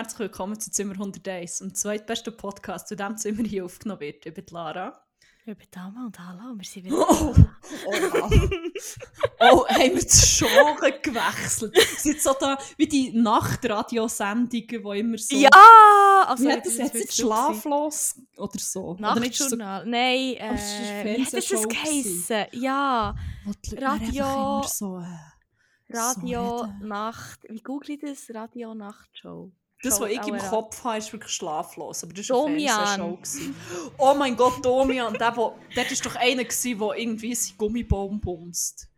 Herzlich willkommen zu Zimmer 101, dem zweitbesten Podcast, zu dem Zimmer hier aufgenommen wird. Ich bin Lara. Ich bin Dama und hallo, wir sind wieder Oh, oh, oh haben wir das Genre gewechselt? Sind so da wie die Nachtradiosendungen, die immer so... Ja! Also, Wie hat das jetzt nicht schlaflos oder so? Nicht so. Nein, es ist äh, wie hat das Fernsehshow geheissen? Ja, die Radio- so... Äh, Radio So. Nacht. Wie google ich das? Radio Nachtshow. Das, was ich im. Kopf habe, ist wirklich schlaflos. Aber das war eine. Fernsehshow. Oh mein Gott, Domian. Der, wo, dort war doch einer, der irgendwie seinen Gummibaum bumst.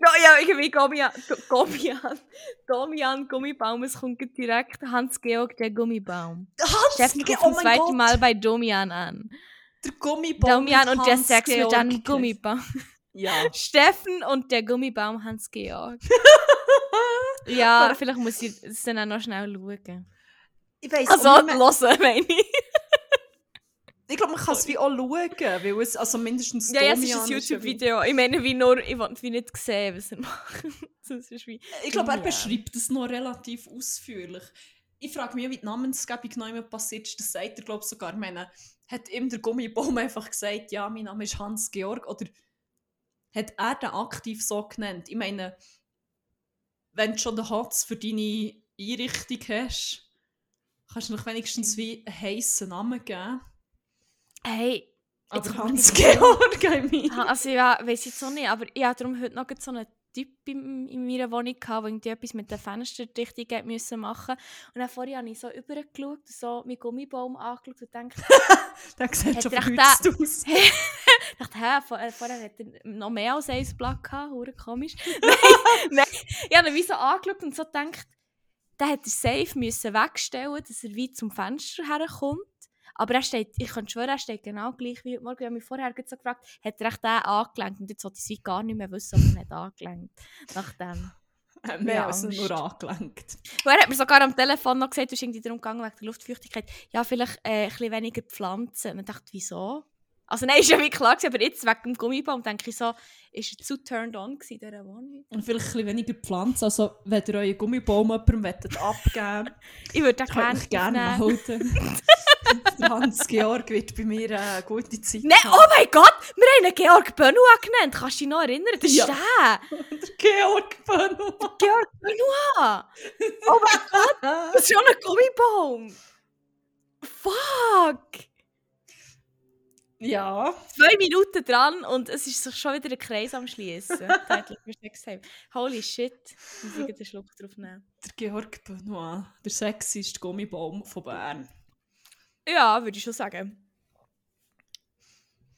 No, ja, irgendwie Gommian. Gommian. Domian Gummibaum, es kommt direkt Hans-Georg der Gummibaum. Hans, Steffen Ge- ruft oh zum mein zweiten Gott, Mal bei Domian an. der Gummibaum Domian und der Hans Sex mit einem. Gummibaum. Ja. Steffen und der Gummibaum Hans-Georg. ja, vielleicht muss ich es dann auch noch schnell schauen. Ich weiss Also, nicht hören, meine ich. Ich glaube, man kann es wie auch schauen, weil es, also mindestens Ja, ja, es ist ein YouTube-Video. Ich meine, wie nur, ich wollte wie nicht sehen, was er macht. das ist wie... Ich glaube, er Ja. beschreibt es noch relativ ausführlich. Ich frage mich, wie die Namensgebung noch immer passiert ist. Das sagt er, glaube ich, sogar. Ich meine, hat ihm der Gummibaum einfach gesagt, ja, mein Name ist Hans-Georg? Oder hat er den aktiv so genannt? Ich meine, wenn du schon den Hatz für deine Einrichtung hast, kannst du noch wenigstens wie einen heissen Namen geben. Hey, Aber Hans-Georg, I mean. also ja, weiß jetzt auch nicht, aber ich hatte darum heute noch so einen Typ in, in meiner Wohnung, gehabt, der irgendwie etwas mit der Fensterdichtung müssen machen Und dann vorher habe ich so übergeschaut, so meinen Gummibaum angeschaut und gedacht, Der sieht schon er verhützt aus. Ich dachte, hä, vor, äh, vorher hat er noch mehr als ein Blatt gehabt, hure komisch. nein, nein, ich habe ihn wie so angeschaut und so gedacht, der hätte er safe müssen wegstellen dass er wie zum Fenster herkommt. Aber er steht, ich kann schwören, er steht genau gleich wie heute Morgen. Ich habe mich vorher so gefragt, hat er echt den angelenkt? Und jetzt wollte ich es gar nicht mehr wissen, ob er nicht angelenkt Nachdem. Mehr Ja, als Angst. nur angelenkt. Und er hat mir sogar am Telefon noch gesagt, du bist irgendwie darum gegangen wegen der Luftfeuchtigkeit. Ja, vielleicht äh, ein bisschen weniger Pflanzen. Und ich dachte, wieso? Also nein, ist ja wie klar gewesen, aber jetzt wegen dem Gummibaum denke ich so, ist er zu turned on gewesen, dieser Wohnung? Und vielleicht ein bisschen weniger Pflanzen. Also, wenn ihr euren Gummibaum jemandem wollt abgeben Ich würde den gerne gerne melden. Der Hans-Georg wird bei mir eine gute Zeit Nein, oh mein Gott, wir haben ihn Georg Benoit genannt. Kannst du dich noch erinnern? Das ist Ja. der. Der Georg Benoit. Georg Benoit. Oh mein Gott, das ist schon ein Gummibaum. Fuck. Ja. Zwei Minuten dran und es ist sich schon wieder ein Kreis am Schließen. Wie. Holy shit. Ich muss einen Schluck drauf nehmen. Der Georg Benoit. Der sexyste Gummibaum von Bern. Ja, würde ich schon sagen.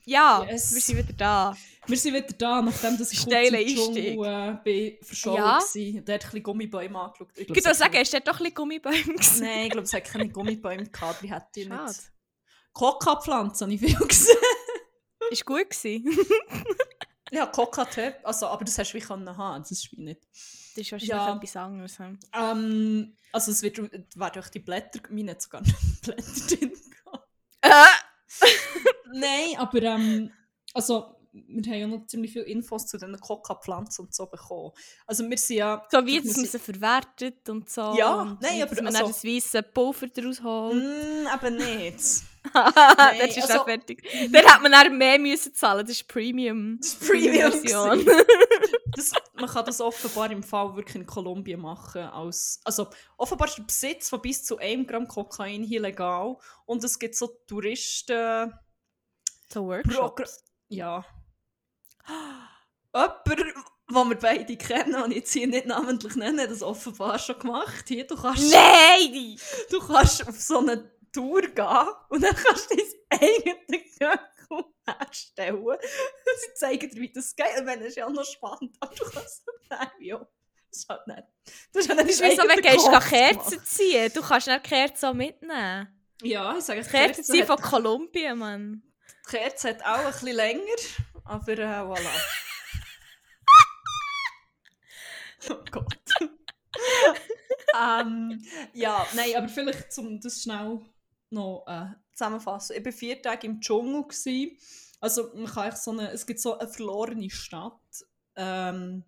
Ja, Yes. wir sind wieder da. Wir sind wieder da, nachdem das ich kurz Steiler im Dschungel äh, verschollen Ja. war. Der hat ein bisschen Gummibäume angeschaut. Ich Ich würde sagen, ist dort doch ein bisschen Gummibäume gewesen? keine- Nein, ich glaube, es hat keine Gummibäume gehabt. Die hätte ich nicht. Coca-Pflanzen habe ich viel gesehen. Ist gut gewesen. Ja, Coca-Tee. Also, aber das hast du wie können haben. Das ist wie nicht. Das ist wahrscheinlich Ja. etwas anderes. hm. Ähm, also es wird, werden durch die Blätter, meine hat sogar Blätter drin. Äh, Nein, aber ähm, also wir haben ja noch ziemlich viele Infos zu den Coca-Pflanzen und so bekommen. Also wir sind ja... so wie dass man sie verwertet und so. Ja, nein, aber dass man also- das weisse Pulver daraus holt. Mm, eben nicht. das ist also- auch fertig. Dann hat man dann mehr müssen zahlen. Das ist Premium. Das ist Premium das, man kann das offenbar im Fall wirklich in Kolumbien machen. Als, also offenbar ist der Besitz von bis zu 1 Gramm Kokain hier legal. Und es gibt so Touristen... So Workshops. ja. Jemand, den wir beide kennen, und ich jetzt hier nicht namentlich nennen, hat das offenbar schon gemacht. Hier, du kannst, Nein! du kannst auf so eine Tour gehen und dann kannst du dein eigenes Göckel herstellen. Sie zeigen dir, wie das geht. Und wenn es ja noch spannend, aber du kannst dann ja. Das ist halt nicht. Das ist Das nicht ist wie so, wenn du gehst, Kerzen ziehen. Du kannst dann Kerzen auch mitnehmen. Ja, ich sage, die Kerzen Kerze ziehen von hat, Kolumbien, Mann. die Kerze hat auch ein bisschen länger, aber äh, voilà. oh Gott. ähm, ja, nein, aber vielleicht, um das schnell noch äh, zusammenfassen. Ich war vier Tage im Dschungel. Gewesen. Also man kann so eine, es gibt so eine verlorene Stadt, ähm,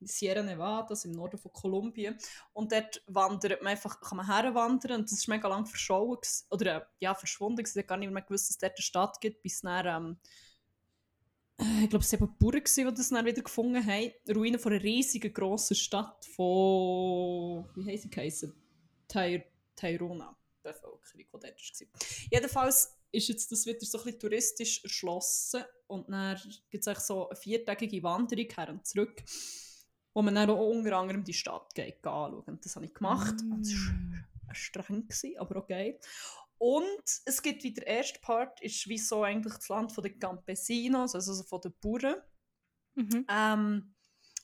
Sierra Nevada, im Norden von Kolumbien. Und dort wandert man einfach, kann man herwandern und das ist mega lang verschollen, oder äh, ja, verschwunden Ich habe gar nicht mehr gewusst, dass es dort eine Stadt gibt, bis dann, ähm, äh, ich glaube, es waren eben Bauern, die das dann wieder gefunden haben. Ruinen von einer riesigen, grossen Stadt von, wie heisst sie geheißen? Tairona, Bevölkerung, die dort war. Jedenfalls ist jetzt das wieder so ein bisschen touristisch erschlossen und dann gibt es so eine viertägige Wanderung her und zurück, wo man dann auch unter anderem die Stadt geht, anschauen. Das habe ich gemacht. Mm. Das war streng, aber okay. Und es gibt wie der erste Part, ist wie so eigentlich das Land der Campesinos, also von den Bauern. Mhm. Ähm,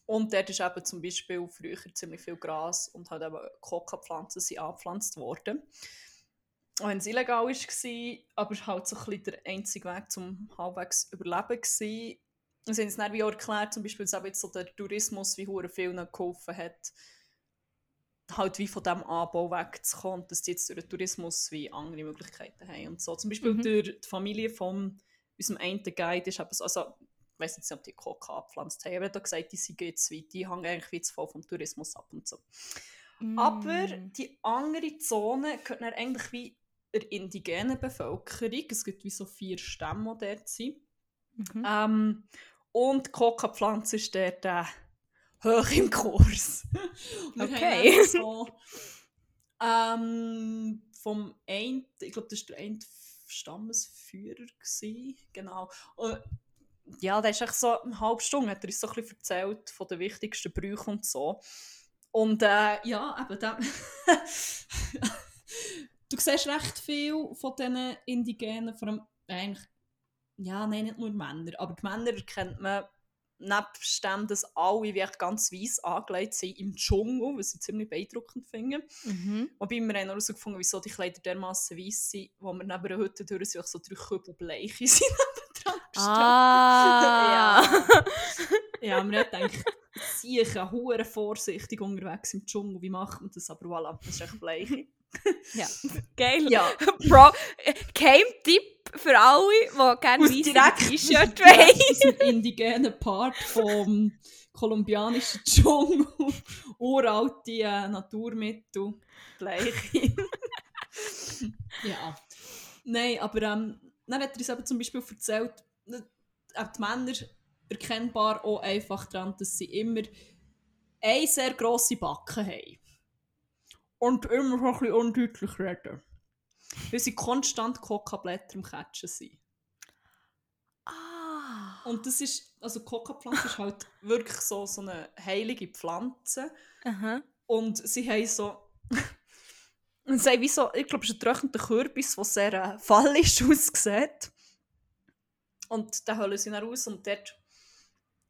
und dort ist eben zum Beispiel früher ziemlich viel Gras und halt eben Coca-Pflanzen sind angepflanzt worden auch wenn es illegal war, aber es war halt so ein bisschen der einzige Weg zum halbwegs überleben. Gewesen. Und sie haben es dann wie auch erklärt, zum Beispiel, dass jetzt so der Tourismus wie hure vielen geholfen hat, halt wie von diesem Anbau wegzukommen und dass die jetzt durch den Tourismus wie andere Möglichkeiten haben und so. Zum Beispiel mhm. durch die Familie von unserem einen Guide ist eben so, also ich weiß nicht, ob die Coca abpflanzt haben, aber er hat gesagt, die sind jetzt weit, die hängen eigentlich wie zu voll vom Tourismus ab und so. Mm. Aber die andere Zone gehört dann eigentlich wie der indigenen Bevölkerung. Es gibt wie so vier Stämme, die dort sind. Mhm. Ähm, und die Coca-Pflanze ist dort äh, hoch im Kurs. okay. So, ähm, vom einen, ich glaube, das war der eine Stammesführer. Gewesen. Genau. Und, ja, der ist echt so eine halbe Stunde, hat er uns so ein bisschen erzählt von den wichtigsten Brüchen und so. Und äh, ja, eben, dem du siehst recht viel von diesen Indigenen, vor allem eigentlich, ja, nein, nicht nur Männer, aber die Männer erkennt man nebst dem, dass alle wie ganz weiss angelegt sind im Dschungel, was ich ziemlich beeindruckend finde. Mhm. Wobei wir haben herausgefunden, wieso die Kleider dermaßen weiss sind, wo wir neben einer Hütte durch sind, so drei Kübel Bleiche sind Ah! ja. ja, wir haben gedacht, sicher, hure vorsichtig unterwegs im Dschungel, wie macht man das? Aber voilà, das ist echt Bleiche. Ja, geil. Ja. Pro Game-Tipp für alle, die gerne weiße T-Shirt wollen. Im indigenen Part vom kolumbianischen Dschungel. Uralte äh, Naturmittel. Gleiche. ja. Nein, aber ähm, dann hat er uns eben zum Beispiel erzählt, äh, auch die Männer erkennbar auch einfach daran, dass sie immer eine sehr grosse Backe haben und immer so ein bisschen undeutlich reden. Weil sie konstant Coca-Blätter im Catchen sind. Ah. Und das ist, also Coca-Pflanze ist halt wirklich so, so eine heilige Pflanze. Aha. Und sie haben so, und sie haben wie so, ich glaube, es ist ein trockneter Kürbis, der sehr äh, fallisch aussieht. Und den holen sie dann raus und dort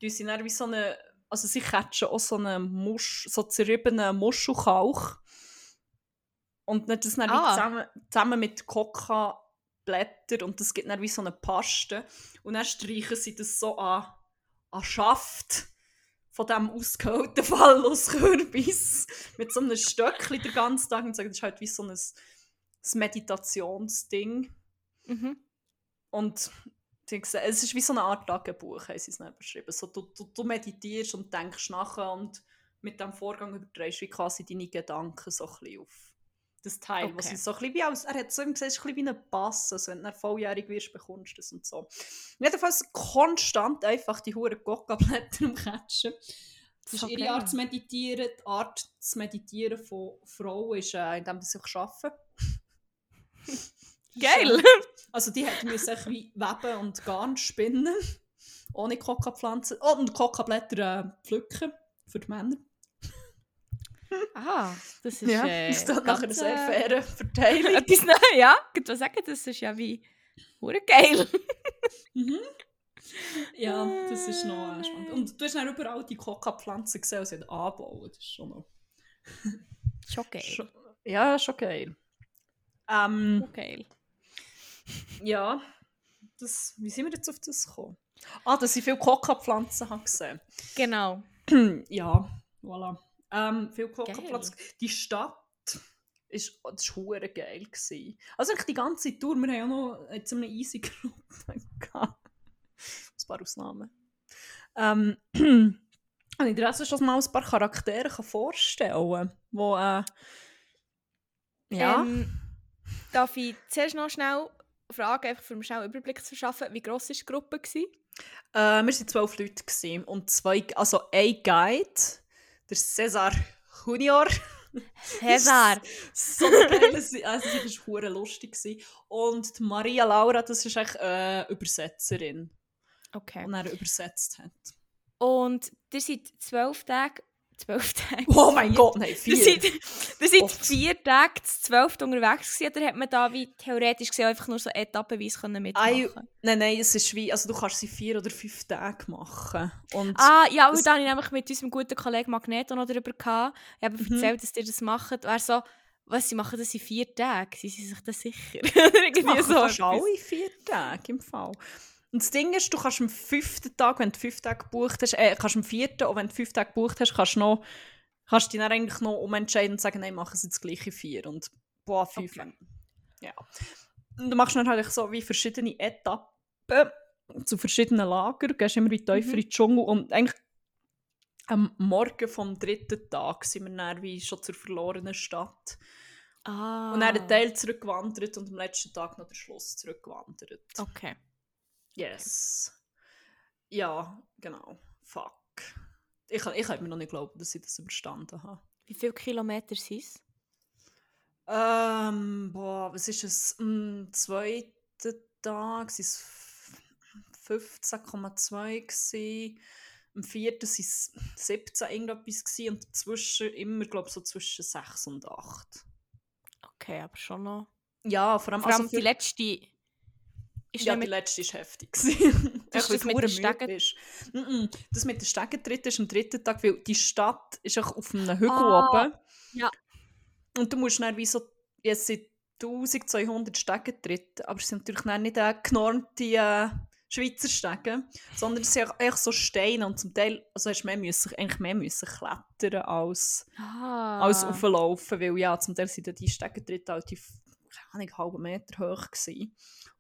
tun sie dann wie so eine, also sie catchen auch so einen Musch, so zerriebenen Muschelkalk und dann das dann ah. zusammen, zusammen mit Coca-Blättern und das gibt dann wie so eine Paste. Und dann streichen sie das so an, an Schaft von diesem ausgehöhlten Falluskürbis mit so einem Stöckchen den ganzen Tag und sagen, das ist halt wie so ein, ein Meditationsding. Mhm. Und es ist wie so eine Art Tagebuch, haben sie es dann beschrieben. So, du, du, du meditierst und denkst nachher und mit diesem Vorgang überträgst du quasi deine Gedanken so ein bisschen auf das Teil, okay. was ist so ein bisschen wie aus, er hat so ihm gesagt, es ist ein bisschen wie ein Pass, also wenn du volljährig wirst, bekommst du das und so. Jedenfalls konstant einfach die hohen Coca-Blätter im Catchen. Das ist okay. ihre Art zu meditieren. Die Art zu meditieren von Frauen ist, äh, indem sie sich arbeiten. Geil! also die hätten sich wie weben und Garn spinnen. Ohne Coca-Pflanzen. Oh, und Coca-Blätter äh, pflücken für die Männer. Ah, das ist ja, äh, ist nachher eine sehr faire Verteilung. Etwas Neues, ja. Ich würde sagen, das ist ja wie hure geil. mhm. Ja, das ist noch äh, spannend. Und du hast dann überall die Coca-Pflanzen gesehen, die sie anbauen. Das ist schon noch... schon geil. Schon, ja, schon geil. Ähm, schon geil. Ja, das, wie sind wir jetzt auf das gekommen? Ah, dass ich viele Coca-Pflanzen gesehen Genau. ja, voilà. Ähm, viel Coca-Platz. Die Stadt ist, das war geil. Gewesen. Also die ganze Tour, wir haben ja noch eine ziemlich easy Gruppe ein paar Ausnahmen. Ähm, habe ich dir also schon mal ein paar Charaktere vorstellen die, äh, ja... Ähm, darf ich zuerst noch schnell fragen, einfach für einen schnellen Überblick zu verschaffen, wie gross war die Gruppe? Gewesen? Äh, wir waren zwölf Leute gewesen, und zwei, also ein Guide, der Cesar Junior. Cesar! so eine geile, also das war lustig. Und die Maria Laura, das ist echt äh, Übersetzerin. Okay. Und er übersetzt hat. Und ihr seid zwölf Tage zwölf Tage. Oh mein Gott, nein, vier. Das das sind vier Tage zu zwölf unterwegs gewesen, oder hat man da wie theoretisch gesehen einfach nur so etappenweise können mitmachen Ay, Nein, nein, es ist wie, also du kannst sie vier oder fünf Tage machen. Und ah, ja, und da habe ich nämlich mit unserem guten Kollegen Magneto noch darüber gehabt. Ich habe mhm. erzählt, dass die das machen. Und er so, was, sie machen das in vier Tagen? Sie sind sich da sicher? Irgendwie so. Fast alle vier Tage im Fall. Und das Ding ist, du kannst am fünften Tag, wenn du fünf Tage gebucht hast, äh, kannst am vierten, und wenn du fünf Tage gebucht hast, kannst du noch, kannst dich dann eigentlich noch umentscheiden und sagen, nein, machen sie das gleiche vier. Und boah, fünf. Okay. Ja. Und du machst dann halt so wie verschiedene Etappen zu verschiedenen Lagern, du gehst immer wie tiefer mhm. in den Dschungel und eigentlich am Morgen vom dritten Tag sind wir dann wie schon zur verlorenen Stadt. Ah. Und dann einen Teil zurückgewandert und am letzten Tag noch der Schluss zurückgewandert. Okay. Yes. Ja, genau. Fuck. Ich, ich kann mir noch nicht glauben, dass ich das überstanden habe. Wie viele Kilometer sind es? Ähm, boah, was ist es? Am zweiten Tag waren es 15,2 Am vierten waren es 17 irgendetwas gewesen, und dazwischen immer, glaube ich, so zwischen 6 und 8. Okay, aber schon noch... Ja, vor allem, vor allem also die letzte ist ja, die letzte war heftig. das, das mit den Stegen... Das mit den Stegentritt ist am dritten Tag, weil die Stadt ist auch auf einem Hügel ah, oben. Ja. Und du musst dann wie so, jetzt sind 1200 Stegentritte, aber es sind natürlich nicht äh, genormte äh, Schweizer Stegen, sondern es sind echt so Steine und zum Teil, also hast du mehr müssen, eigentlich mehr müssen klettern als, ah. als auflaufen, weil ja, zum Teil sind die Stegentritte halt die, keine Ahnung, halben Meter hoch gewesen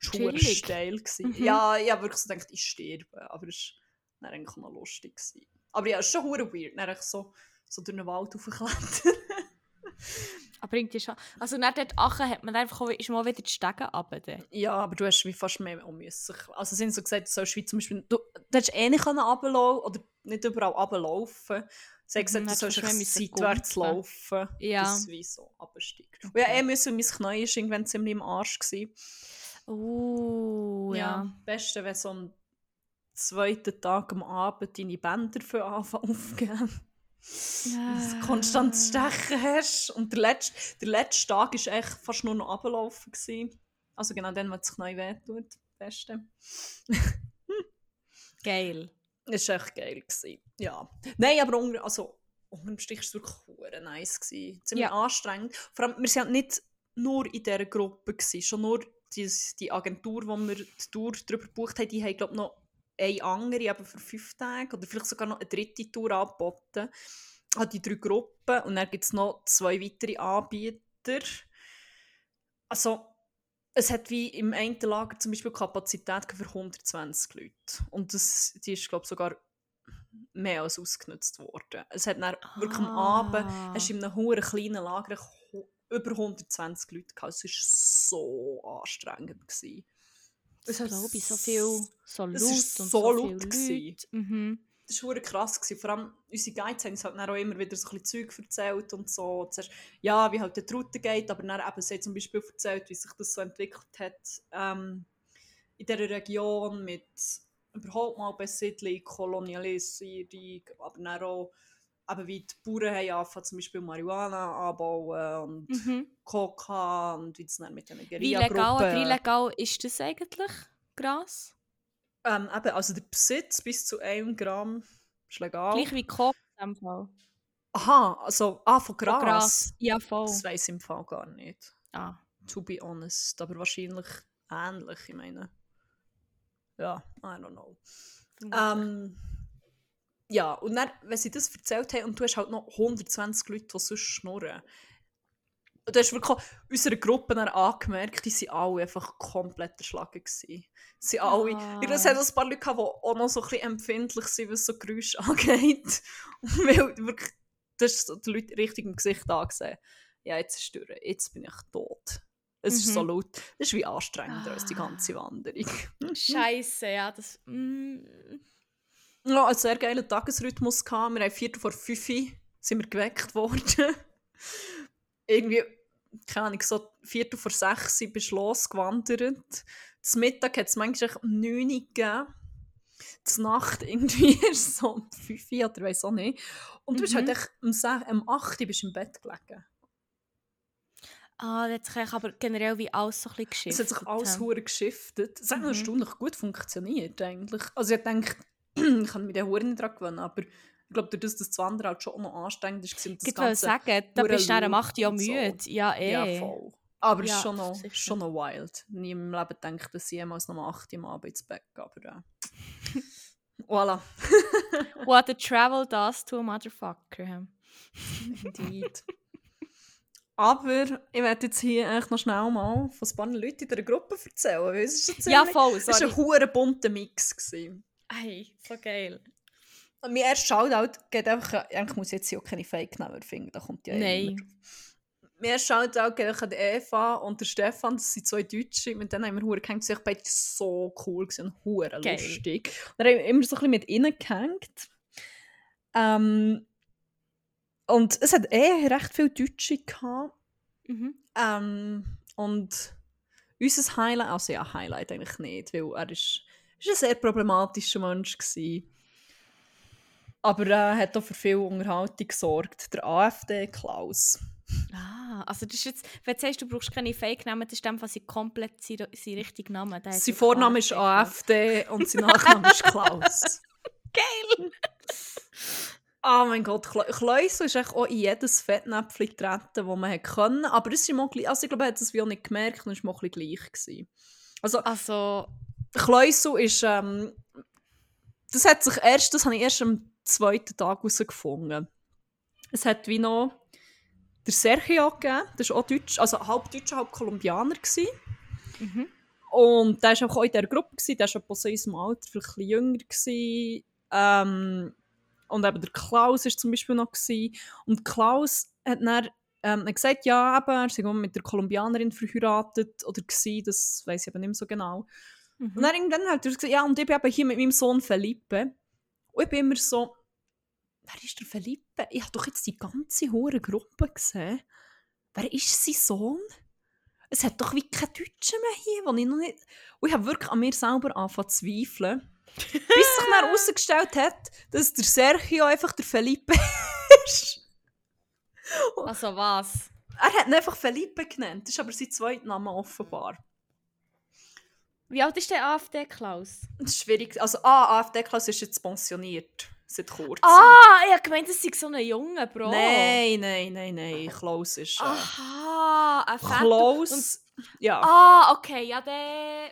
schwer steil. Mhm. Ja, ich habe wirklich so gedacht, ich sterbe. Aber es war eigentlich noch lustig. Gewesen. Aber ja, es ist schon weird. Dann so, so durch den Wald aufgeklettert. aber irgendwie schon. Also nach dort Achen hat man einfach ist mal wieder die Stege runter. Ja, aber du hast wie fast mehr um müssen. Also sind so gesagt, so Schweiz zum Beispiel, du, du hättest eh nicht runterlaufen oder nicht überall runterlaufen. Sie haben gesagt, mhm, du sollst seitwärts laufen. Ja. Das wie so absteigen. Okay. Und ja, eh müssen, mein Knie war irgendwann ziemlich im Arsch. Gewesen. Oh, ja. ja. Beste, wenn so am zweiten Tag am Abend deine Bänder für anfangen aufgehen. Ja. konstant Stechen hast. Und der letzte, der letzte Tag war echt fast nur noch runterlaufen. Also genau dann, wenn es neu wehtut. Beste. geil. Das war echt geil. Gewesen. Ja. Nein, aber unter, also, unter dem Strich war es wirklich nice. Gewesen. Ziemlich ja. anstrengend. Vor allem, wir waren nicht nur in dieser Gruppe. Gewesen, schon nur die, die Agentur, wo wir die Tour darüber gebucht haben, die haben glaube noch eine andere, aber für fünf Tage oder vielleicht sogar noch eine dritte Tour angeboten. Hat die drei Gruppen und dann gibt es noch zwei weitere Anbieter. Also es hat wie im einen Lager zum Beispiel Kapazität für 120 Leute und das, die ist glaube sogar mehr als ausgenutzt worden. Es hat dann ah. wirklich am Abend, hast du in einem hohen kleinen Lager über 120 Leute gehabt. Es war so anstrengend. Gewesen. Das glaube ich, so viel, so laut und so, so laut viel Leute. Mhm. Das war krass. Gewesen. Vor allem unsere Guides haben uns halt auch immer wieder so ein bisschen Zeug erzählt und so. Zuerst, ja, wie halt die Route geht, aber dann eben, sie zum Beispiel erzählt, wie sich das so entwickelt hat ähm, in dieser Region mit überhaupt mal Besiedlung, Kolonialisierung, aber dann auch aber wie die Bauern haben angefangen, zum Beispiel Marihuana anbauen und mhm. Coca und wie es dann mit den Wie legal oder illegal ist das eigentlich, Gras? Ähm, eben, also der Besitz bis zu 1 Gramm ist legal. Gleich wie Coca in dem Fall. Aha, also ah, von Gras? Von Gras. Ja, voll. Das weiß ich im Fall gar nicht. Ah. To be honest. Aber wahrscheinlich ähnlich, ich meine. Ja, I don't know. Ähm, ja, und dann, wenn sie das erzählt haben und du hast halt noch 120 Leute, die sonst schnurren, du hast wirklich unsere Gruppe dann angemerkt, die waren alle einfach komplett erschlagen. Gewesen. Sie alle, Ah. ich glaube, es hat auch ein paar Leute gehabt, die auch noch so ein bisschen empfindlich sind, was so Geräusche angeht. Weil wirklich, das die Leute richtig im Gesicht angesehen. Ja, jetzt ist es durch, jetzt bin ich tot. Es ist so Mhm. laut. Das ist wie anstrengender als die Ah. ganze Wanderung. Scheiße, ja, das. Mm, Ja, einen sehr geilen Tagesrhythmus gehabt. Wir haben Viertel vor fünf sind wir geweckt worden. Irgendwie, keine Ahnung, so Viertel vor sechs sind wir losgewandert. Zum Mittag hat es manchmal um neun Uhr gegeben. Zur Nacht irgendwie erst so um fünf Uhr oder weiss auch nicht. Und du bist Mhm. halt echt um, sech- um acht Uhr bist du im Bett gelegen. Ah, das hat sich aber generell wie alles so ein bisschen Es geschiftet. hat sich alles hure geschiftet. Es hat noch Mhm. erstaunlich gut funktioniert eigentlich. Also ich denke, ich kann mich den Huren nicht daran gewöhnen, aber ich glaube, dadurch, dass das Wandern halt schon noch anstrengend ist, das Ich wollte sagen, da bist du 8 Uhr und so. müde. Ja, eh. Ja, voll. Aber es Ja, ist schon noch, sicher. schon noch wild. Nie im Leben gedacht, dass ich jemals noch um 8 Uhr am Abend ins Bett gehe. Aber äh. voilà. What the travel does to a motherfucker. Indeed. Aber ich werde jetzt hier echt noch schnell mal von ein paar Leuten in der Gruppe erzählen. Weil es ist Ja, ziemlich- voll, es war ein hure bunter Mix. Gewesen. Ey, so geil. Mein erster Shoutout geht einfach, eigentlich muss ich jetzt hier auch keine Fake-Namen finden, da kommt ja eh Nein. Mein erster Shoutout geht an Eva und der Stefan, das sind zwei Deutsche, mit denen haben wir hure gehängt, sie beide so cool gewesen und hure lustig. Und dann haben wir immer so ein bisschen mit ihnen gehängt. Ähm, und es hat eh recht viele Deutsche gehabt. Mhm. Ähm, und unser Highlight, also ja, Highlight eigentlich nicht, weil er ist, ist ein sehr problematischer Mensch war. Aber er hat auch für viel Unterhaltung gesorgt. Der AfD-Klaus. Ah, also das ist jetzt, wenn du sagst, du brauchst keine Fake-Namen, das ist dann quasi komplett sein, sein richtiger Name. Der hat Sein Vorname ist AfD und sein Nachname ist Klaus. Geil! Ah mein Gott, Kle- Kleusel ist echt auch in jedes Fettnäpfchen getreten, das man hätte können. Aber es ist gleich, also ich glaube, er hat es wie auch nicht gemerkt und es war ein bisschen gleich. Gewesen. Also Also, Kleusel ist, ähm, das hat sich erst, das habe ich erst am zweiten Tag herausgefunden. Es hat wie noch der Sergio gegeben, das ist auch Deutsch, also halb Deutscher, halb Kolumbianer gewesen. mhm. Und der war auch in dieser Gruppe, gewesen, der war etwa so in unserem Alter, vielleicht ein bisschen jünger. Gewesen. Ähm, und eben der Klaus war zum Beispiel noch. Gewesen. Und Klaus hat dann ähm, hat gesagt, ja, eben, er sei mit der Kolumbianerin verheiratet oder gewesen, das weiß ich aber nicht mehr so genau. Mhm. Und dann irgendwann hat er gesagt, ja, und ich bin eben hier mit meinem Sohn Felipe. Und ich bin immer so, wer ist der Felipe? Ich habe doch jetzt die ganze hohe Gruppe gesehen. Wer ist sein Sohn? Es hat doch wie keine Deutschen mehr hier, wo ich noch nicht... Und ich habe wirklich an mir selber angefangen zu zweifeln. Bis sich dann herausgestellt hat, dass der Sergio einfach der Felipe ist. also was? Er hat ihn einfach Felipe genannt, das ist aber sein zweiter Name offenbar. Wie alt ist der AfD-Klaus? Schwierig. Also, ah, AfD-Klasse ist jetzt pensioniert. Seit kurzem. Ah, ich habe gemeint, das sei so ein junger Bro. Nein, nein, nein, nein. Klaus ist. Äh, Aha, ein. Klaus. Ja. Ah, okay, ja, der...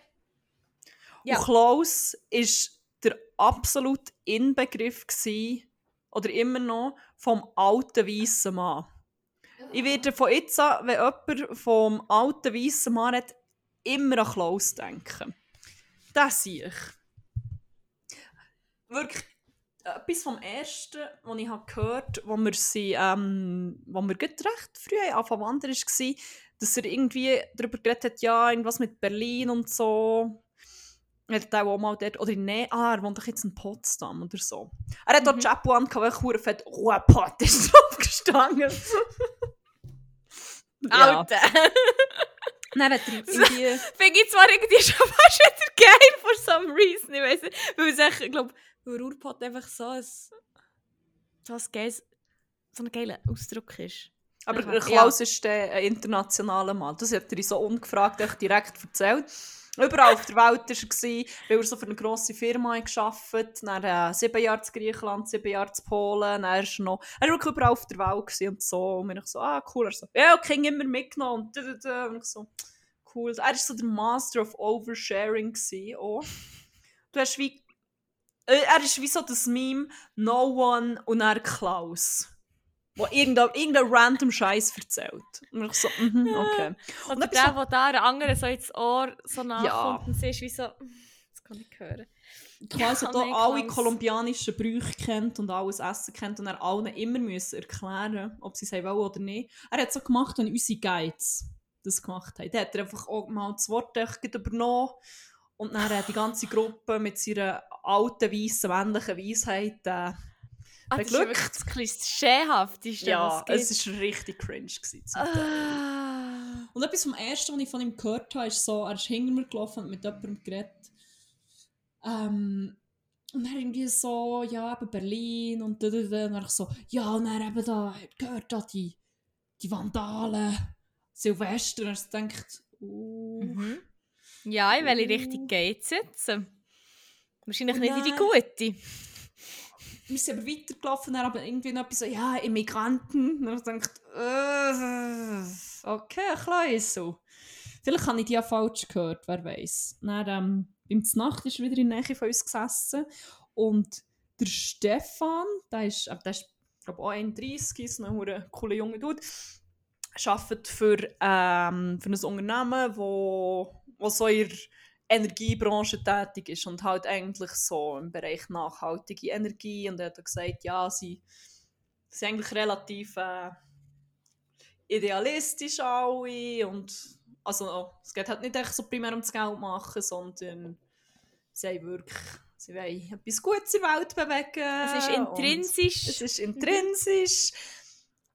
Ja. Und Klaus ist der absolute Inbegriff gsi oder immer noch vom alten weißen Mann. Ich werde von jetzt an, wenn jemand vom alten weißen Mann hat, immer an Klaus denken. Das sehe ich. Wirklich etwas vom Ersten, was ich habe gehört habe, wir, sie, ähm, wo wir recht früh angefangen wandern, war, dass er irgendwie darüber geredet hat, ja, irgendwas mit Berlin und so. Er hat auch mal dort, oder in Nähe, ah, er wohnt doch jetzt in Potsdam oder so. Er hat dort Mhm. Chapeau an, weil ich hure fett Ruhepott ist drauf gestanden. ja. Alter. Er irgendwie... Finde ich zwar irgendwie schon fast wieder geil for some reason. Ich weiß nicht, weil es echt, ich glaube, weil Ruhrpott einfach so ein, so ein geiles, so ein geiler Ausdruck ist. Aber Klaus ist der ein internationaler Mann. Das hat er in so ungefragt direkt erzählt. Überall auf der Welt war er, weil er so für eine grosse Firma gearbeitet hat. Dann äh, sieben Jahre in Griechenland, sieben Jahre in Polen. Dann ist er noch... Er war wirklich überall auf der Welt und so. Und ich so, ah, cool. Er so, ja, okay, immer mitgenommen. Und, da. und ich so, cool. Er war so der Master of Oversharing auch. Du hast wie... Äh, er ist wie so das Meme «No one» und er Klaus. Der irgendeinen irgendein random Scheiß erzählt. Und ich so, mhm, okay. Oder Und der, der da der andere so ins Ohr so nachkommt und sie ist wie so, das kann ich hören. quasi Ja, da alle kolumbianischen Brüche kennt und alles Essen kennt und er allen immer müssen erklären ob sie es wollen oder nicht. Er hat es so gemacht, wenn unsere Guides das gemacht haben. Dann hat er einfach auch mal das Wort übernommen und dann hat die ganze Gruppe mit seiner alten, weißen, männlichen Weisheit äh, Ah, das ist Glück. wirklich das Klischeehafteste, ja, es war richtig cringe. Gewesen. Ah. Und etwas vom Ersten, was ich von ihm gehört habe, ist so, er ist hinter mir gelaufen und mit jemandem geredet. Ähm, und dann irgendwie so, ja, eben Berlin und da, da, da. Und dann so, ja, und dann eben da, gehört da die, die Vandalen, Silvester. Und er denkt, uh, Mhm. Ja, in welche Richtung geht es jetzt? Wahrscheinlich Oh nicht in die gute. Wir sind aber weitergelaufen, dann aber irgendwie noch etwas so, ja, Immigranten. Und dann denkt, äh, okay, klar ist so. Vielleicht habe ich die ja falsch gehört, wer weiß. Dann, ähm, beim Znacht ist er wieder in der Nähe von uns gesessen und der Stefan, der ist, äh, der ist glaube auch 31, ist ein verdammt cooler junger Dude, arbeitet für, ähm, für ein Unternehmen, wo so der Energiebranche tätig ist und halt eigentlich so im Bereich nachhaltige Energie und er hat gesagt, ja, sie sind eigentlich relativ äh, idealistisch alle und also es geht halt nicht echt so primär ums Geld machen, sondern sie haben wirklich, sie wollen etwas Gutes in der Welt bewegen. Es ist intrinsisch. es ist intrinsisch.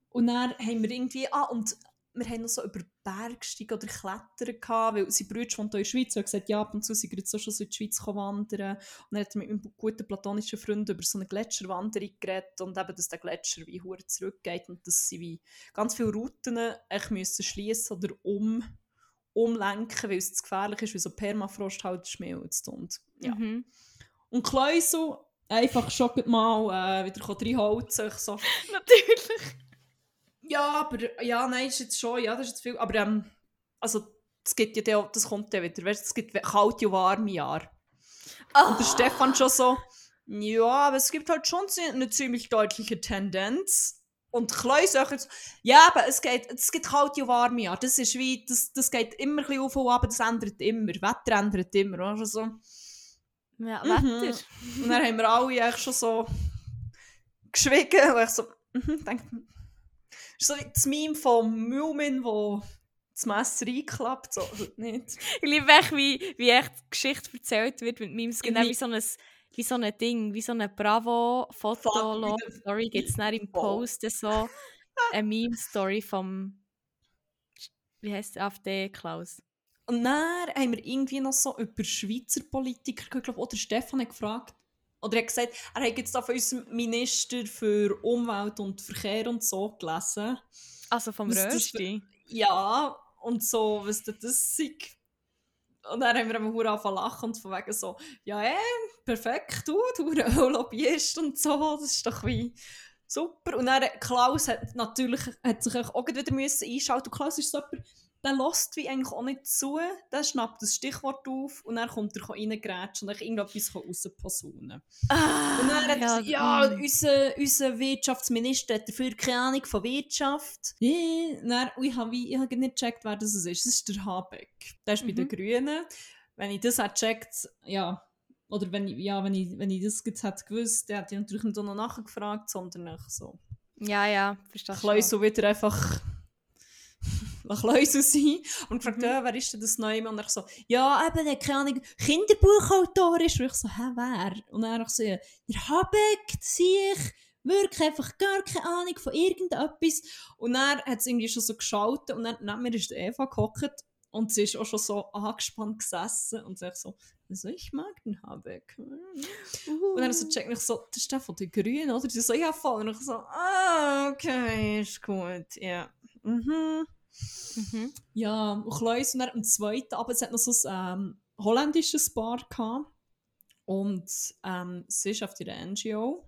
Und dann haben wir irgendwie, ah, und wir haben noch so über Bergsteigen oder Klettern gehabt, weil sein Bruder wohnt in der Schweiz und hat gesagt, ja, ab und zu sind wir auch schon so in die Schweiz wandern. Und dann hat er mit meinem guten platonischen Freund über so eine Gletscherwanderung geredet und eben, dass der Gletscher wie hure zurückgeht und dass sie wie ganz viele Routen echt müssen schließen oder um, umlenken, weil es zu gefährlich ist, weil so Permafrost halt schmilzt und ja. Mhm. Und Kleusel einfach schon mal äh, wieder reinholzen, so Natürlich. Ja, aber ja, nein, ist jetzt schon, ja, das ist jetzt viel. Aber ähm, also, es gibt ja dann, auch- das kommt ja wieder, weißt, es gibt kalte und warme Jahre. Und der Stefan schon so, ja, aber es gibt halt schon eine ziemlich deutliche Tendenz. Und Kleus sagt jetzt, ja, aber es, geht, es gibt kalte und warme Jahre. Das ist wie, das, das geht immer ein bisschen auf und ab, das ändert immer. Wetter ändert immer. Also so. Ja, Mhm. Wetter. Und dann haben wir alle eigentlich schon so geschwiegen. Und ich so, mhm, denk, ist so wie das Meme von Mumin, wo das Messer einklappt. So, nicht. Ich liebe echt, wie, wie echt Geschichte erzählt wird mit Memes. Genau wie so ein, wie so ein Ding, wie so eine Bravo-Foto. Fuck, Story gibt es im. Post so eine Meme-Story vom wie heißt der AfD Klaus? Und dann haben wir irgendwie noch so über Schweizer Politiker, ich glaube, oder Stefan hat gefragt, oder er hat gesagt, er hat jetzt da von unserem Minister für Umwelt und Verkehr und so gelesen. Also vom Rösti. Ja, und so, was denn das sei. Und dann haben wir eben verdammt angefangen lachen und von wegen so, ja, eh, perfekt, du, du Lobbyist und so, das ist doch wie super. Und dann Klaus hat natürlich hat sich auch wieder müssen einschalten. Und Klaus ist so jemand, der lässt wie eigentlich auch nicht zu, der schnappt das Stichwort auf und dann kommt er reingrätschen und dann irgendetwas rausposaunen. Ah, Und dann hat er gesagt, ja, mm. unser, unser Wirtschaftsminister hat dafür keine Ahnung von Wirtschaft. Ja, dann, ich habe ich habe nicht gecheckt, wer das ist. Das ist der Habeck. Der ist bei den Mhm. Grünen. Wenn ich das hätte gecheckt, ja, oder wenn ich, ja, wenn ich, wenn ich das jetzt hätte gewusst, dann hätte ich natürlich nicht noch nachgefragt, sondern so. Ja, ja, verstehe Ich so wieder einfach Kleusel sein und gefragt, Mhm. ja, wer ist denn das Neue? Und ich so, ja, eben, der, keine Ahnung, Kinderbuchautor ist. Und ich so, hä, wer? Und dann ich so, ja, der Habeck, das sehe ich, wirklich einfach gar keine Ahnung von irgendetwas. Und dann hat es irgendwie schon so geschaltet und dann neben mir ist die Eva gehockt und sie ist auch schon so angespannt gesessen und sagt so, also ich mag den Habeck. Und dann so checkt mich so, das ist der von den Grünen, oder? Sie so, ja voll. Und ich so, ah, okay, ist gut, ja. Mhm. Mhm. Ja, und Kleus und dann am zweiten, aber es hat noch so ein ähm, holländisches Bar gehabt. Und ähm, sie ist auf der NGO,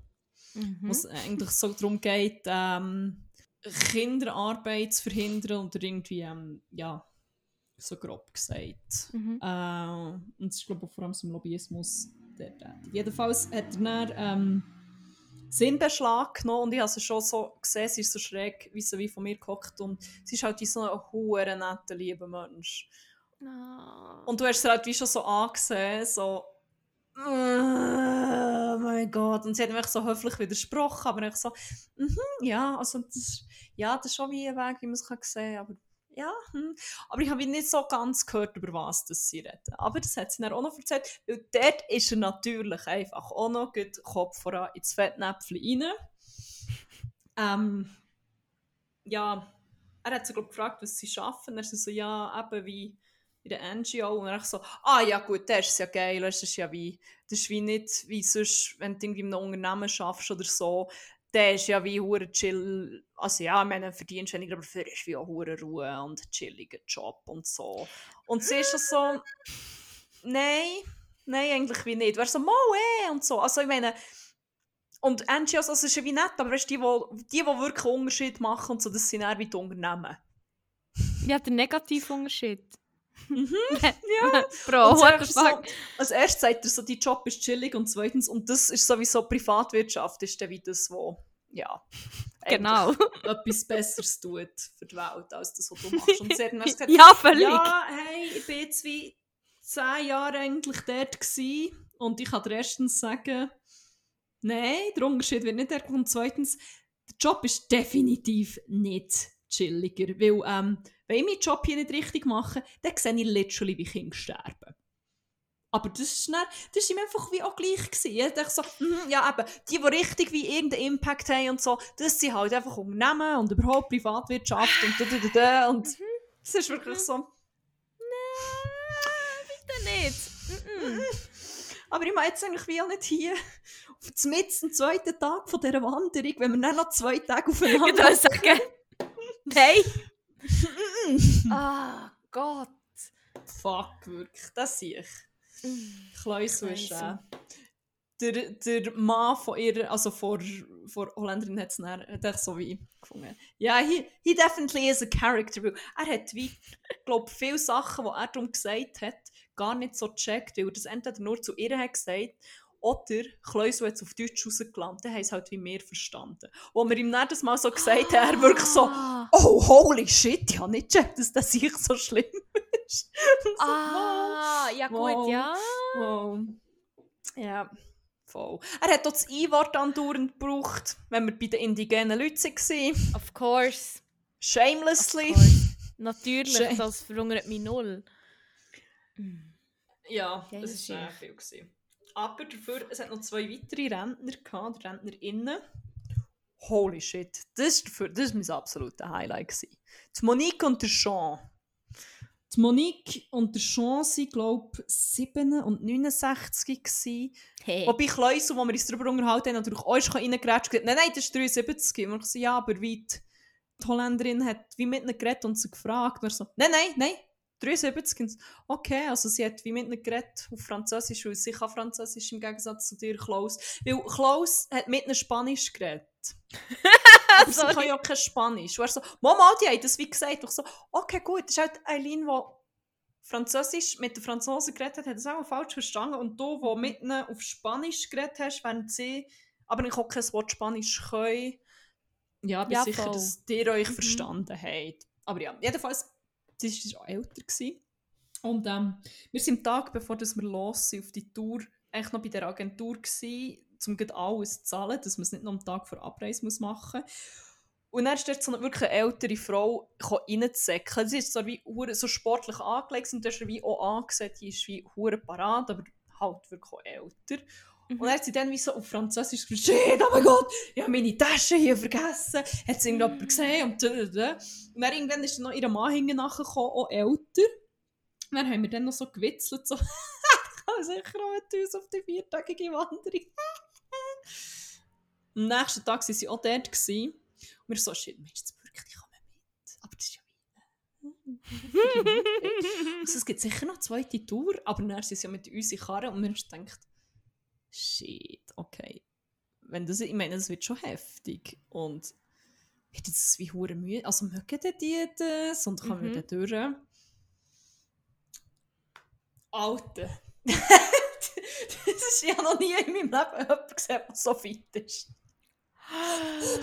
Mhm. wo es eigentlich so darum geht, ähm, Kinderarbeit zu verhindern oder irgendwie, ähm, ja, so grob gesagt. Mhm. Äh, und es ist, glaube ich, vor allem zum Lobbyismus der tätig. Jedenfalls hat er dann, ähm, Sinn Beschlag genommen und ich habe sie schon so gesehen, sie ist so schräg wie sie wie von mir gehockt und sie ist halt wie so ein hoher netter, lieber Mensch. Oh. Und du hast sie halt wie schon so angesehen, so oh mein Gott. Und sie hat mir so höflich widersprochen, aber ich so, mhm, ja, also das, ist- ja, das ist schon wie ein Weg, wie man es kann sehen kann, aber ja, hm. aber ich habe nicht so ganz gehört, über was das sie reden. Aber das hat sie dann auch noch erzählt, weil dort ist er natürlich einfach auch noch gut Kopf voran ins Fettnäpfchen rein. Ähm, ja, er hat sie glaub, gefragt, was sie schaffen. Er so, ja, eben wie in der NGO. Und er so, ah ja gut, das ist ja geil, das ist ja wie, das ist wie nicht wie sonst, wenn du irgendwie in einem Unternehmen schaffst oder so, der ist ja wie hure chill, also ja, meine, verdienst weniger, aber für ist wie auch hure Ruhe und chilliger Job und so. Und sie ist schon so, nein, nein, eigentlich wie nicht. Wärst so, mo eh, und so. Also ich meine, und NGOs, also es ist ja wie nett, aber weißt die, wo- die, die wirklich einen Unterschied machen und so, das sind eher wie die Unternehmen. Ja, der negative Unterschied. Mhm. ja. Bro, Und so, als erstes sagt er so, die Job ist chillig und zweitens, und das ist sowieso Privatwirtschaft, ist dann wie das, wo, ja, Genau. etwas Besseres tut für die Welt, als das, was du machst. Und sie hat dann erst gesagt, ja, völlig. ja, hey, ich bin jetzt wie zehn Jahre eigentlich dort gewesen und ich kann erstens sagen, nein, der Unterschied wird nicht erkannt. Und zweitens, der Job ist definitiv nicht chilliger, weil ähm, wenn ich meinen Job hier nicht richtig mache, dann sehe ich literally, wie Kinder sterben. Aber das ist, dann, das ist ihm einfach wie auch gleich gewesen. Ich dachte so, mhm, ja eben, die, die richtig wie irgendeinen Impact haben und so, das sind halt einfach Unternehmen und überhaupt Privatwirtschaft und da, da, da, da. Und das ist wirklich so, Bitte nicht. Mhm. Aber ich meine jetzt eigentlich wie auch nicht hier auf dem mitten zweiten Tag von dieser Wanderung, wenn wir dann noch zwei Tage Ich aufeinander würde sagen. Nein. Ah, Gott. Fuck, wirklich, das sehe ich. Crazy. äh, der, der Mann von ihrer, also von, von Holländerin hat es so wie gefunden. Ja, he, he definitely is a character. Er hat wie, glaube viele Sachen, die er darum gesagt hat, gar nicht so gecheckt, weil er das entweder nur zu ihr hat gesagt oder Kleus hat es auf Deutsch rausgelandet, haben es halt wie mehr verstanden. Wo wir ihm dann mal so gesagt haben, er wirklich so, Ah. oh holy shit, ich habe nicht gecheckt, dass das sich so schlimm ist. So, Ah, ja gut, Wow. ja. Wow. Ja, voll. Er hat auch das I-Wort andauernd gebraucht, wenn wir bei den indigenen Leuten waren. Of course. Of Shamelessly. course. Natürlich, Schön. das verhungert mich null. Ja, das war sehr viel. Gewesen. Aber dafür, es hat noch zwei weitere Rentner gehabt, RentnerInnen. Holy shit, das war das mein absoluter Highlight. Gewesen. Die Monique und der Jean. Die Monique und der Jean waren, glaube ich, 7 und 69 gewesen. Hey. Wobei Kleusel, wo wir uns darüber unterhalten haben, natürlich auch reingeratscht und gesagt, nein, nein, das ist 73. Und ich so, ja, aber wie die, Holländerin hat wie mit ihnen geredet und sie gefragt. Und so, nein, nein, nein, 73. Und so, okay, also sie hat wie mit ihnen geredet auf Französisch, weil sie kann Französisch im Gegensatz zu dir, Klaus. Weil Klaus hat mit ihnen Spanisch geredet. aber sie kann ja auch kein Spanisch. Und er so, Mama, die haben das wie gesagt. Und ich so, okay, gut, das ist halt Eileen, die Französisch mit den Franzosen geredet hat, hat es auch falsch verstanden. Und du, der mit ihnen auf Spanisch geredet hast, während sie aber ich auch kein Wort Spanisch können, ja, bin Ja, sicher, voll. dass ihr euch Mhm. verstanden habt. Aber ja, jedenfalls, sie war älter. Gewesen. Und ähm, wir sind am Tag, bevor dass wir los sind, auf die Tour, eigentlich noch bei der Agentur gewesen, um alles zu zahlen, dass man es nicht noch am Tag vor Abreise muss machen muss. Und dann ist so eine wirklich ältere Frau reinzusäckeln. Sie ist so, wie, so sportlich angelegt und du hast wie auch angesehen, die ist wie hure parat, aber halt wirklich auch älter. Und dann hat sie dann wie so auf Französisch gesagt, shit, oh mein Gott, ich habe meine Tasche hier vergessen. Hat sie irgendjemand gesehen und da, da, da. Und dann irgendwann ist dann noch ihr Mann hinten nachgekommen, auch älter. Und dann haben wir dann noch so gewitzelt, so, ich kann sicher auch mit uns auf die viertägige Wanderung. Am nächsten Tag waren sie auch dort. Gewesen. Und wir so, shit, Mensch, jetzt wirklich kommen mit. Aber das ist ja. Also, es gibt sicher noch eine zweite Tour, aber dann sind sie ja mit uns in Karre und wir haben gedacht, shit, okay. Wenn das, ich meine, das wird schon heftig. Und wird jetzt wie hure Mühe. Also mögen die das und kommen wir Mhm. da durch? Alter. das ist ja noch nie in meinem Leben jemand gesehen, der so fit ist.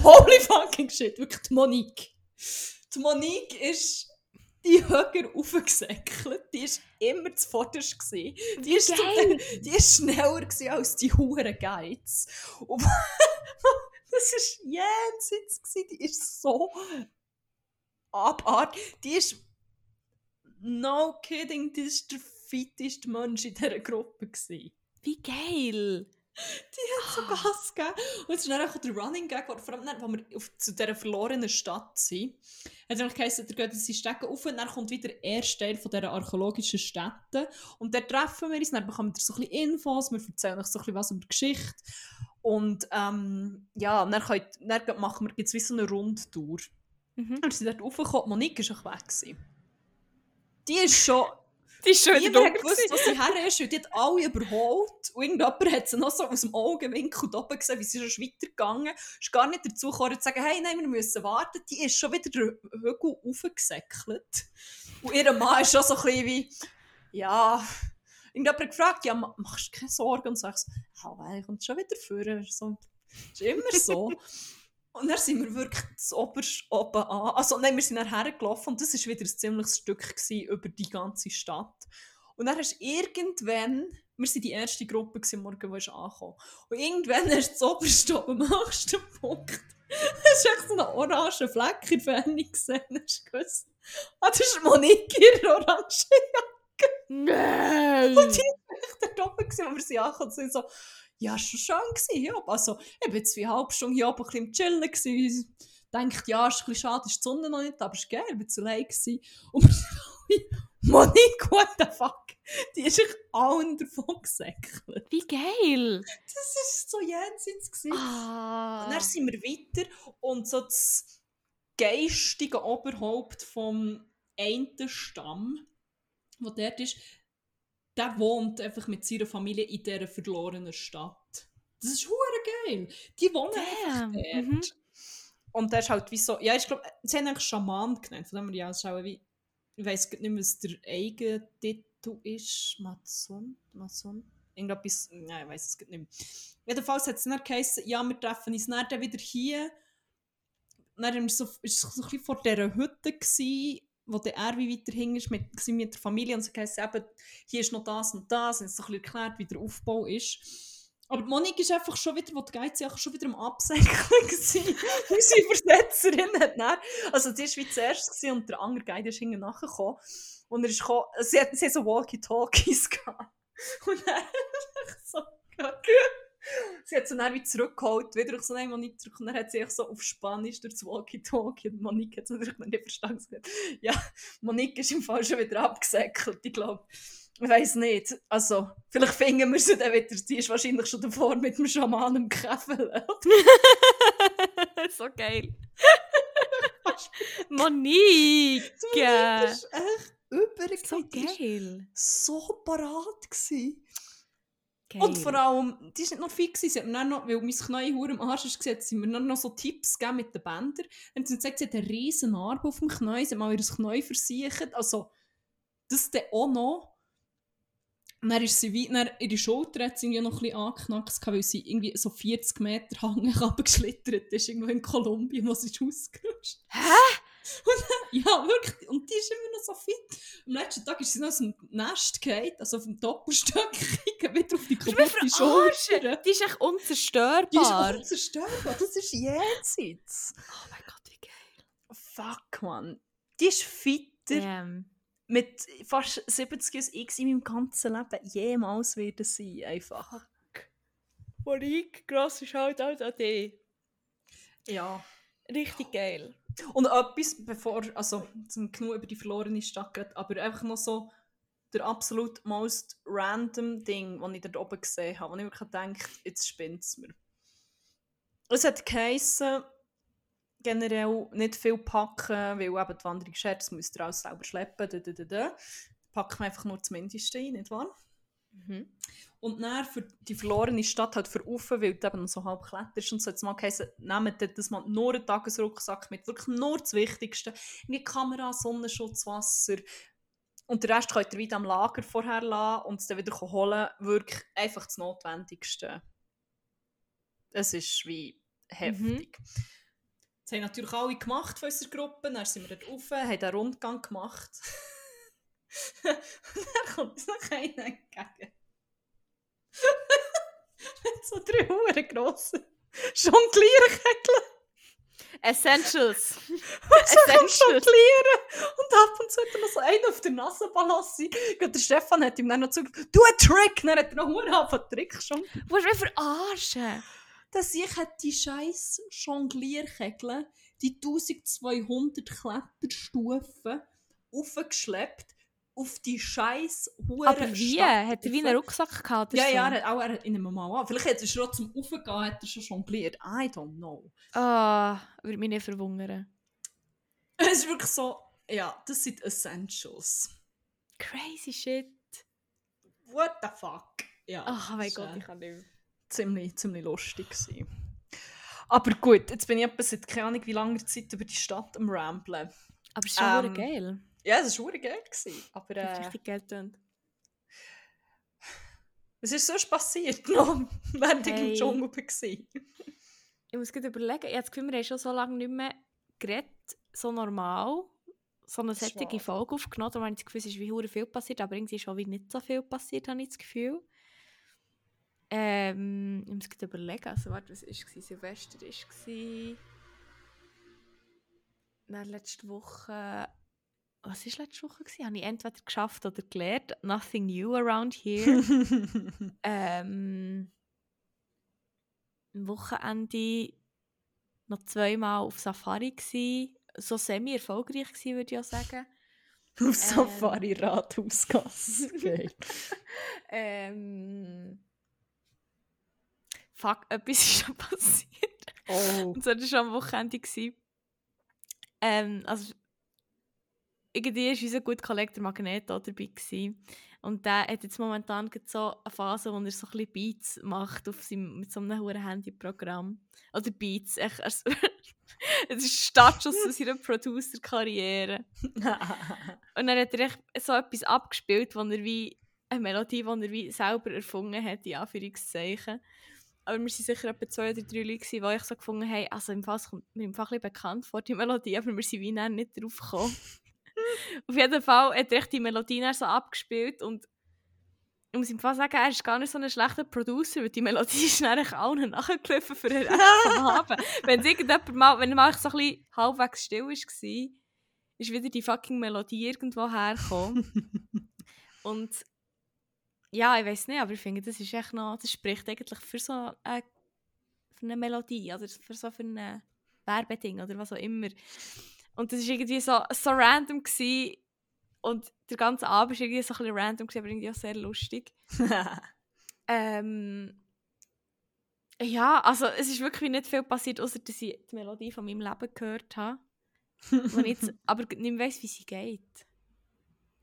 Holy fucking shit, wirklich die Monique. Die Monique ist die höher aufgesäckelt. Die war immer zuvorderst. Die ist, zum die ist schneller als die Huren Geiz. Und das war jenseits. Die ist so abartig. Die ist no kidding, die ist der fitteste Mensch in dieser Gruppe. Gewesen. Wie geil. Die hat so Gas gegeben. Und es ist dann auch der Running Gag, vor allem dann, wo wir auf, zu dieser verlorenen Stadt sind. Hat es geheißen, der geht diese Stege auf und dann kommt wieder der erste Teil von dieser archäologischen Städte. Und dann treffen wir uns, dann bekommen wir so ein bisschen Infos, wir erzählen euch so ein bisschen was über die Geschichte. Und ähm, ja, dann, könnt, dann machen wir jetzt wie so eine Rundtour. Mhm. Und sind dort raufgekommen, Monique war auch weg. Gewesen. Die ist schon... Die ist schon Niemand gewusst, was sie her ist, weil die hat alle überholt. Und irgendjemand hat sie noch so aus dem Augenwinkel da oben gesehen, wie sie schon weitergegangen ist. Ist gar nicht dazu gekommen, zu sagen, hey, nein, wir müssen warten. Die ist schon wieder den Hügel raufgesäckelt. Und ihr Mann ist schon so ein bisschen wie, ja... Irgendjemand gefragt, ja, ma- machst du keine Sorgen? Und so, ich so, er kommt schon wieder vor. So, ist immer so. Und dann sind wir wirklich das oberst oben an. Also nein, wir sind dann hergelaufen und das war wieder ein ziemliches Stück gewesen über die ganze Stadt. Und dann hast du irgendwann, wir waren die erste Gruppe gewesen, morgen, die ist angekommen. Und irgendwann hast du das oberste oben am höchsten Punkt. Hast du echt so einen orangen Fleck in der Ferne gesehen. Hast du gewusst, ah, das ist Monique in der Orange. Nein! Und die war echt dort oben, wo wir sie angekommen sind. So, ja, schon schön gewesen, ja. Also, ich war jetzt wie Stunde hier oben ein bisschen Chillen gewesen. Ich dachte, ja, ist ein bisschen schade, ist die Sonne noch nicht, aber es ist geil, ich war zu allein gewesen. Und Monique, what the fuck? Die ist echt allen davon gesäckelt. Wie geil! Das war so jenseits. gewesen. Ah. Und dann sind wir weiter und so das geistige Oberhaupt vom einen Stamm, der dort ist, der wohnt einfach mit seiner Familie in dieser verlorenen Stadt. Das ist hure geil. Die wohnen Damn. einfach dort. Mhm. Und der ist halt wie so, ja, ich glaube, sie haben eigentlich Schaman genannt, von dem wir ja schauen, wie, ich weiß nicht mehr, was der eigene Titel ist, Matson, Matson, irgendetwas, nein, ich weiß es nicht mehr. Jedenfalls hat es dann geheißen, ja, wir treffen uns dann wieder hier. Dann wir so, so ein bisschen vor dieser Hütte, gewesen, wo der er wie weiter hing ist, mit, mit der Familie und so heisst eben, hier ist noch das und das, und so ein bisschen erklärt, wie der Aufbau ist. Aber die Monique ist einfach schon wieder, wo die Geiz einfach schon wieder am Absäckeln gewesen. Unsere Übersetzerin hat dann, also die war wie zuerst und der andere Guide ist hinten nachgekommen. Und er ist gekommen, sie hat, sie hat so Walkie-Talkies gehabt. Und dann so, sie hat sie dann wie zurückgeholt, wieder so, nein, Monique zurück. Und dann hat sie echt so auf Spanisch durch das Walkie-Talkie und Monique hat es natürlich noch nicht verstanden. Sie gesagt, Ja, Monique ist im Fall schon wieder abgesäckelt, ich glaube. Ich weiß nicht. Also, vielleicht finden wir sie dann wieder. Die ist wahrscheinlich schon davor mit dem Schaman im Käfel. so geil. Monique! Das ist echt übrig. So geil. so parat gewesen. Geil. Und vor allem, die ist nicht noch fit gewesen. Sie hat mir noch, weil mein Knie hure im Arsch ist, hat sie mir noch so Tipps gegeben mit den Bändern. Hat sie gesagt, sie hat einen riesen Narbe auf dem Knie, sie hat mal ihr Knie versichert. Also, das dann auch noch. Und dann ist sie wie, dann ihre Schulter hat sie noch ein bisschen angeknackst, weil sie irgendwie so 40 Meter Hang runtergeschlittert ist, irgendwo in Kolumbien, wo sie ist ausgerutscht. Hä? Und dann, ja, wirklich. Und die ist immer noch so fit. Am letzten Tag ist sie noch aus dem Nest gefallen, also auf dem Doppelstöckigen, wieder auf die kaputte. Schulter. Die ist echt unzerstörbar. Die ist unzerstörbar. Das ist jenseits. oh mein Gott, wie geil. Fuck, man. Die ist fitter Damn. mit fast 70 als ich in meinem ganzen Leben jemals werden sein. Einfach. Monique, grosser Shoutout an dich. Ja. Richtig geil. Und etwas, bevor, also, zum genug über die verlorene Stadt geht, aber einfach noch so der absolut most random Ding, das ich dort oben gesehen habe, wo ich wirklich gedacht jetzt spinnt es mir. Es hat geheissen, generell nicht viel packen, weil eben die Wanderung schert, das müsst ihr alles selber schleppen, da, da, da, da. Packen wir einfach nur das Mindeste ein, nicht wahr? Mhm. Und dann für die verlorene Stadt halt für Ufen, weil du eben so halb kletterst und so, jetzt mal geheißen, nehmt das mal nur einen Tagesrucksack mit, wirklich nur das Wichtigste. Wie Kamera, Sonnenschutz, Wasser. Und den Rest könnt ihr wieder am Lager vorher lassen und es dann wieder holen. Wirklich einfach das Notwendigste. Es ist wie... heftig. Das haben natürlich alle gemacht von unserer Gruppe. Dann sind wir dort rauf, haben einen Rundgang gemacht. dann kommt uns noch einer entgegen. Mit so drei Huren grossen Jonglierkegel. Essentials. So Essentials. Jonglieren. Und ab und zu hat er noch so einen auf der Nase balanciert. Und der Stefan hat ihm dann noch gesagt, du ein Trick. Dann hat er noch einen Trick schon. Du musst mich verarschen. dass ich hat die scheiß Jonglierkegel, die 1200 Kletterstufen aufgeschleppt auf die scheiß Hure Aber wie? Hat er wie einen Rucksack gehabt? Ja, so? ja, er hat auch er, in einem Mal an. Vielleicht hat er schon zum Aufgehen hat er schon jongliert. I don't know. Ah, würde mich nicht verwundern. Es ist wirklich so, ja, das sind Essentials. Crazy shit. What the fuck? Ja, Ach, mein das Gott, ich kann nicht ziemlich, ziemlich lustig gewesen. Aber gut, jetzt bin ich etwa seit keine Ahnung wie langer Zeit über die Stadt am Ramblen. Aber es ist schon Ähm, geil. Ja, es war. Gewesen. Aber äh, richtig Geld getönt. was ist sonst passiert noch, während ich im Hey. Dschungel war? Ich muss gerade überlegen, ich habe das Gefühl, wir haben schon so lange nicht mehr geredet, so normal, so eine solche Folge aufgenommen. Da habe ich das Gefühl, es ist wie viel passiert, aber irgendwie ist schon wie nicht so viel passiert, habe ich das Gefühl. Ähm, ich muss gerade überlegen, also warte, was war es? Silvester war... Dann letzte Woche... Was war letzte Woche? Gewesen? Habe ich entweder geschafft oder gelernt. Nothing new around here. ähm, am Wochenende noch zweimal auf Safari gsi, so semi erfolgreich gsi, würde ich auch sagen. Auf Safari Rathausgasse. Geil. ähm, fuck, etwas ist schon passiert. Oh. Und so war schon am Wochenende. Ähm, also, irgendwie war unser guter Kollege der auch dabei. Gewesen. Und der hat jetzt momentan so eine Phase, wo er so ein bisschen Beats macht auf seinem, mit so einem hohen Handyprogramm. Oder Beats. Echt, es ist Startschuss aus seiner Producer-Karriere. Und dann hat er echt so etwas abgespielt, wo er wie eine Melodie, die er wie selber erfunden hat, in Anführungszeichen. Aber wir waren sicher etwa zwei oder drei Leute, die ich so gefunden haben, also im Fall kommt mir im Fall ein bekannt vor, die Melodie, aber wir sind wie nicht drauf gekommen. Auf jeden Fall hat er die Melodie dann so abgespielt und ich muss ihm fast sagen, er ist gar nicht so ein schlechter Producer, weil die Melodie ist eigentlich allen nachgelaufen für den Rest vom Abend. Wenn irgendjemand mal, wenn mal so ein bisschen halbwegs still war, ist wieder die fucking Melodie irgendwo hergekommen. Und ja, ich weiß nicht, aber ich finde, das ist echt noch, das spricht eigentlich für so eine, für eine Melodie oder für so für ein Werbeding oder was auch immer. Und das war irgendwie so, so random gewesen. und der ganze Abend war irgendwie so ein bisschen random, gewesen, aber irgendwie auch sehr lustig. Ähm, ja, also es ist wirklich nicht viel passiert, außer dass ich die Melodie von meinem Leben gehört habe. Und jetzt aber nicht mehr weiss, wie sie geht.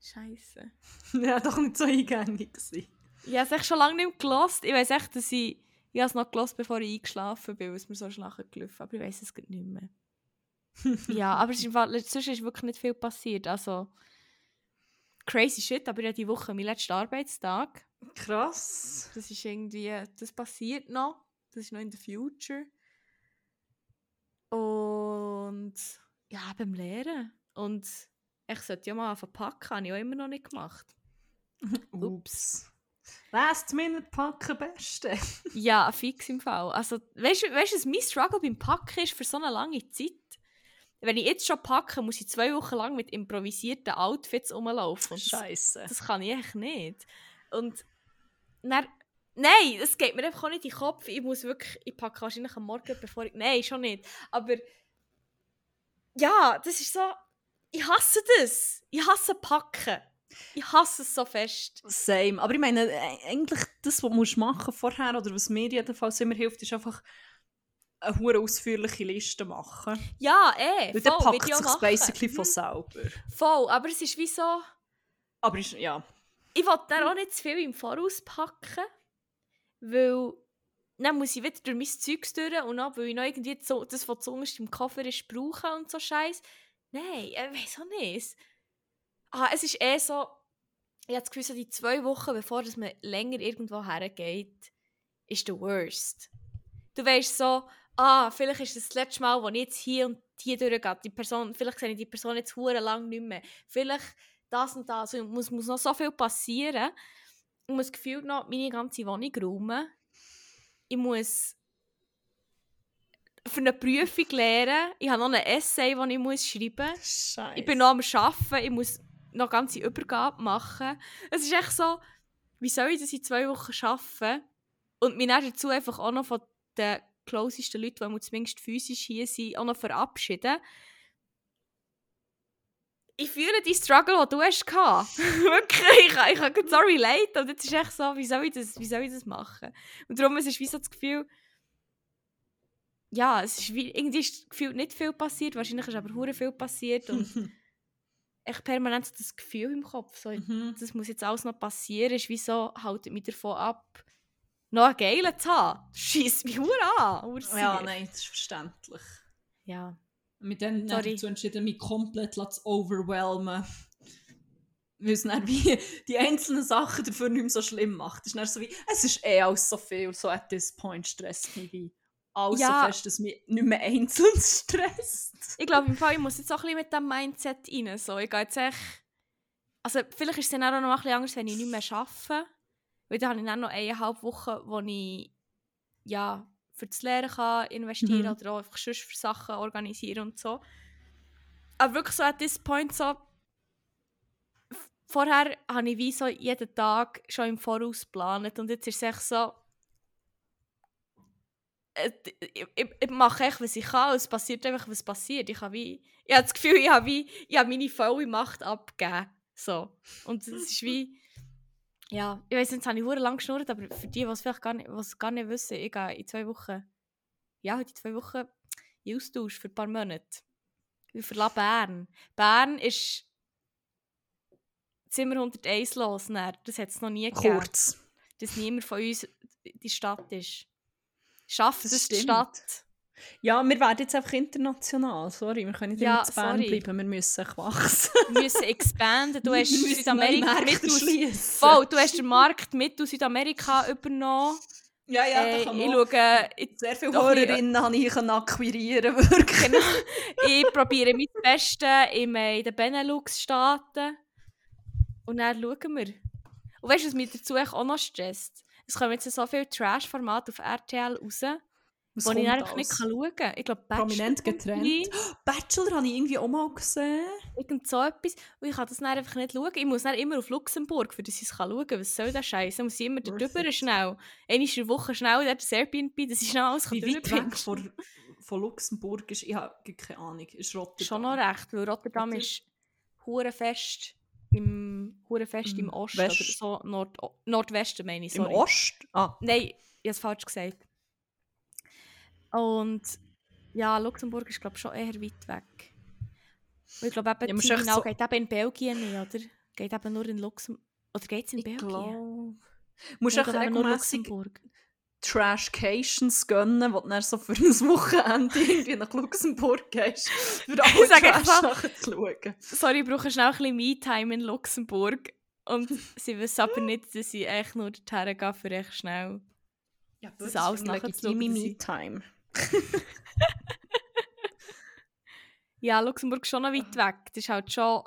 Scheiße. ja, doch nicht so eingängig gewesen. Ich habe es echt schon lange nicht mehr gelost. Ich weiß echt, dass ich. Ich habe es noch gelost, bevor ich eingeschlafen bin, weil es mir so schlachen gelaufen Aber ich weiß es nicht mehr. ja, aber es ist sonst ist wirklich nicht viel passiert. Also. Crazy shit, aber ich hatte die Woche mein letzter Arbeitstag. Krass. Das ist irgendwie. Das passiert noch. Das ist noch in the future. Und. Ja, beim Lehren. Und ich sollte ja mal anfangen packen, habe ich auch immer noch nicht gemacht. Ups. Last Minute packen beste. Ja, fix im Fall. Also, weißt du, weißt, du, was mein Struggle beim Packen ist für so eine lange Zeit? Wenn ich jetzt schon packe, muss ich zwei Wochen lang mit improvisierten Outfits rumlaufen. Und das, Scheiße. das kann ich echt nicht. Und dann, nein, es geht mir einfach auch nicht in den Kopf. Ich muss wirklich, ich packe wahrscheinlich am Morgen, bevor ich, nein, schon nicht. Aber ja, das ist so, ich hasse das. Ich hasse Packen. Ich hasse es so fest. Same. Aber ich meine, äh, eigentlich das, was du musst machen vorher, oder was mir jedenfalls immer hilft, ist einfach eine hure ausführliche Liste machen. Ja, eh, Weil dann voll, packt es sich basically von Mhm. selber. Voll, aber es ist wie so... Aber ist, ja. Ich will dann auch nicht zu viel im Voraus packen, weil dann muss ich wieder durch mein Zeug durch und dann, weil ich noch irgendwie so, das, was zuunterst im Koffer ist, brauchen und so Scheiß. Nein, ich weiß auch nicht. Ah, es ist eh so, ich habe das Gefühl, so die zwei Wochen, bevor dass man länger irgendwo hergeht, ist der worst. Du weißt so, ah, vielleicht ist das das letzte Mal, wo ich jetzt hier und hier durchgehe. Die Person, vielleicht sehe ich die Person jetzt hure lang nicht mehr. Vielleicht das und das. Es muss, muss noch so viel passieren. Ich muss gefühlt noch meine ganze Wohnung räumen. Ich muss für eine Prüfung lernen. Ich habe noch ein Essay, das ich muss schreiben muss. Scheiße. Ich bin noch am Arbeiten. Ich muss noch ganze Übergabe machen. Es ist echt so, wie soll ich das in zwei Wochen schaffen? Und mich dann dazu einfach auch noch von den closesten Leuten, die zumindest physisch hier sind, auch noch verabschieden. Ich fühle die Struggle, die du hast. Wirklich, ich, ich kann so relate. Und jetzt ist echt so, wie soll ich das, wie soll ich das machen? Und darum ist es wie so das Gefühl, ja, es ist wie, irgendwie ist gefühlt nicht viel passiert, wahrscheinlich ist aber hure viel passiert und echt permanent so das Gefühl im Kopf, so, Mhm. das muss jetzt alles noch passieren, ist wie so, haltet mich davon ab, noch einen geilen zu haben. Scheiss mich hure an. Ja, nein, das ist verständlich. Ja. Mit Sorry. dazu entschieden, mich komplett zu overwhelmen. Weil es dann wie die einzelnen Sachen dafür nicht mehr so schlimm macht. Es ist dann so wie, es ist eh alles so viel, so at this point stresst mich wie alles Ja. so fest, dass mich nicht mehr einzeln stresst. Ich glaube, im Fall, ich muss jetzt auch ein bisschen mit dem Mindset rein. So, ich gehe jetzt echt... Also vielleicht ist es dann auch noch ein bisschen anders, wenn ich nicht mehr arbeite. Weil dann habe ich dann noch eineinhalb Wochen, wo ich ja, für das Lehren kann investieren Mhm. oder auch einfach sonst für Sachen organisieren und so. Aber wirklich so at this point so... Vorher habe ich wie so jeden Tag schon im Voraus geplant und jetzt ist es echt so... äh, ich, ich, ich mache echt, was ich kann es passiert einfach, was passiert. Ich habe wie... Ich habe das Gefühl, ich habe wie... Ich habe meine volle Macht abgegeben. So. Und es ist wie... Ja, ich weiß jetzt habe ich hure lang geschnurrt, aber für die, die es vielleicht gar nicht, was gar nicht wissen, ich gehe in zwei Wochen... Ja, heute in zwei Wochen in Austausch für ein paar Monate. Ich verlasse Bern. Bern ist... Zimmer 101 los. dann. Das hat es noch nie gegeben Kurz. dass niemand von uns die Stadt ist. Schafft Das es die stimmt. Stadt? Ja, wir werden jetzt einfach international. Sorry, wir können nicht Ja, immer zu Bern sorry. bleiben, wir müssen wachsen. Wir müssen expanden. Du hast Südamerika mit aus, voll, du hast den Markt mit aus Südamerika übernommen. Ja, ja, äh, da kann ich man schaue, ich, Sehr viele Hörerinnen habe ich können akquirieren wirklich. ich probiere mein Bestes äh, in den Benelux-Staaten. Und dann schauen wir. Und weißt du, was mich dazu auch noch stresst? Es kommen jetzt so viele Trash-Formate auf RTL raus, Was wo ich einfach nicht kann schauen kann. Ich glaube, Prominent getrennt. Bachelor habe ich irgendwie auch mal gesehen. irgend so etwas. Und ich kann das dann einfach nicht schauen. Ich muss dann immer auf Luxemburg, für das ich es schauen kann. Was soll das Scheiße? Muss ich immer Worth drüber it. schnell. Einmal in der Woche schnell dort das Airbnb, dass ich schnell alles Wie weit weg von, von Luxemburg ist, ich habe keine Ahnung, ist Rotterdam. Schon noch recht, weil Rotterdam Oder? ist hure fest im, hure fest im Im Osten. West- Oder so Nord Nordwesten, meine ich. Im Sorry. Ost? Ah, Nein, ich habe es falsch gesagt. Und ja, Luxemburg ist glaube ich schon eher weit weg. Und ich glaube eben, Ja, musst Signal so- geht eben in Belgien nicht, oder? Geht eben nur in Luxemburg. Oder geht es in ich Belgien? glaube... Musst ich glaube nur regelmässig Luxemburg. Trashcations gönnen, wo du dann so für ein Wochenende irgendwie nach Luxemburg gehst, für alle Trash einfach- nachzuschauen. Sorry, ich brauche schnell ein bisschen Me-Time in Luxemburg. Und sie wissen aber nicht, dass ich echt nur dorthin gehe, für echt schnell. Ja, Das alles legitime dass ich- Me-Time. Ja, Luxemburg ist schon noch weit weg. Das ist halt schon...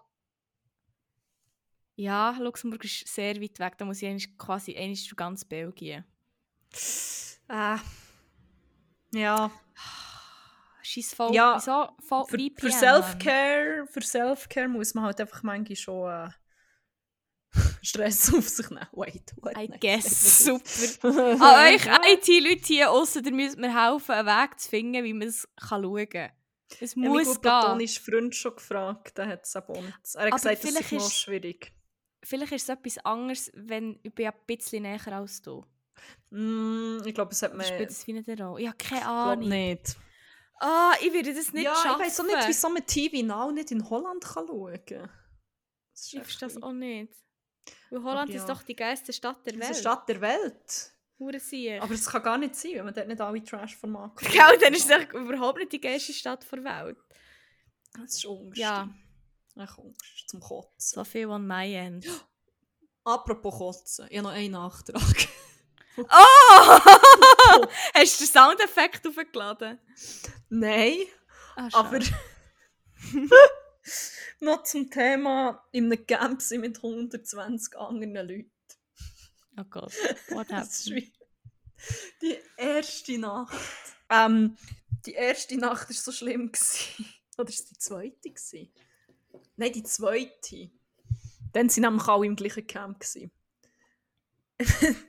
Ja, Luxemburg ist sehr weit weg. Da muss ich eigentlich quasi eigentlich durch ganz Belgien. Äh, ja, Scheiß voll. Ja, Wieso voll für, VPN, für? Self-Care für Self-Care muss man halt einfach manchmal schon äh, Stress auf sich nehmen. Wait, what? I guess. Super. An euch IT-Leute hier aussen, ihr müsst mir helfen, einen Weg zu finden, wie man es schauen kann. Es Ja, mein muss gut gehen. platonischer Freund schon gefragt, der hat es auch nicht. Er hat Aber gesagt, vielleicht ist noch ist- schwierig. Vielleicht ist es etwas anderes, wenn ich bin ein bisschen näher als du. Mm, ich glaube, es hat mir... spielt es wie nicht eine Rolle? Ich habe keine Ich Ahnung. nicht. Ah, ich würde das nicht ja, schaffen. ich weiß auch nicht, wieso man TV Now nicht in Holland kann schauen kann. Das ist Ich verstehe das auch nicht. Weil Holland ja. ist doch die geilste Stadt der Das Welt. ist eine Stadt der Welt. Aber es kann gar nicht sein, wenn man dort nicht alle Trash-Formate kann. Genau, dann ist es überhaupt nicht die geilste Stadt der Welt. Das ist Angst. Ja. Echt Angst zum Kotzen. So viel on my end. Apropos Kotzen, ich habe noch einen Nachtrag. Oh! Hast du den Soundeffekt aufgeladen? Nein, Ah, aber. noch zum Thema in einem Camp sein mit 120 anderen Leuten. Oh Gott, what Das ist happened? die erste Nacht. Ähm, die erste Nacht war so schlimm. Gewesen. Oder war es die zweite? Gewesen? Nein, die zweite. Dann sind nämlich alle im gleichen Camp. Gewesen.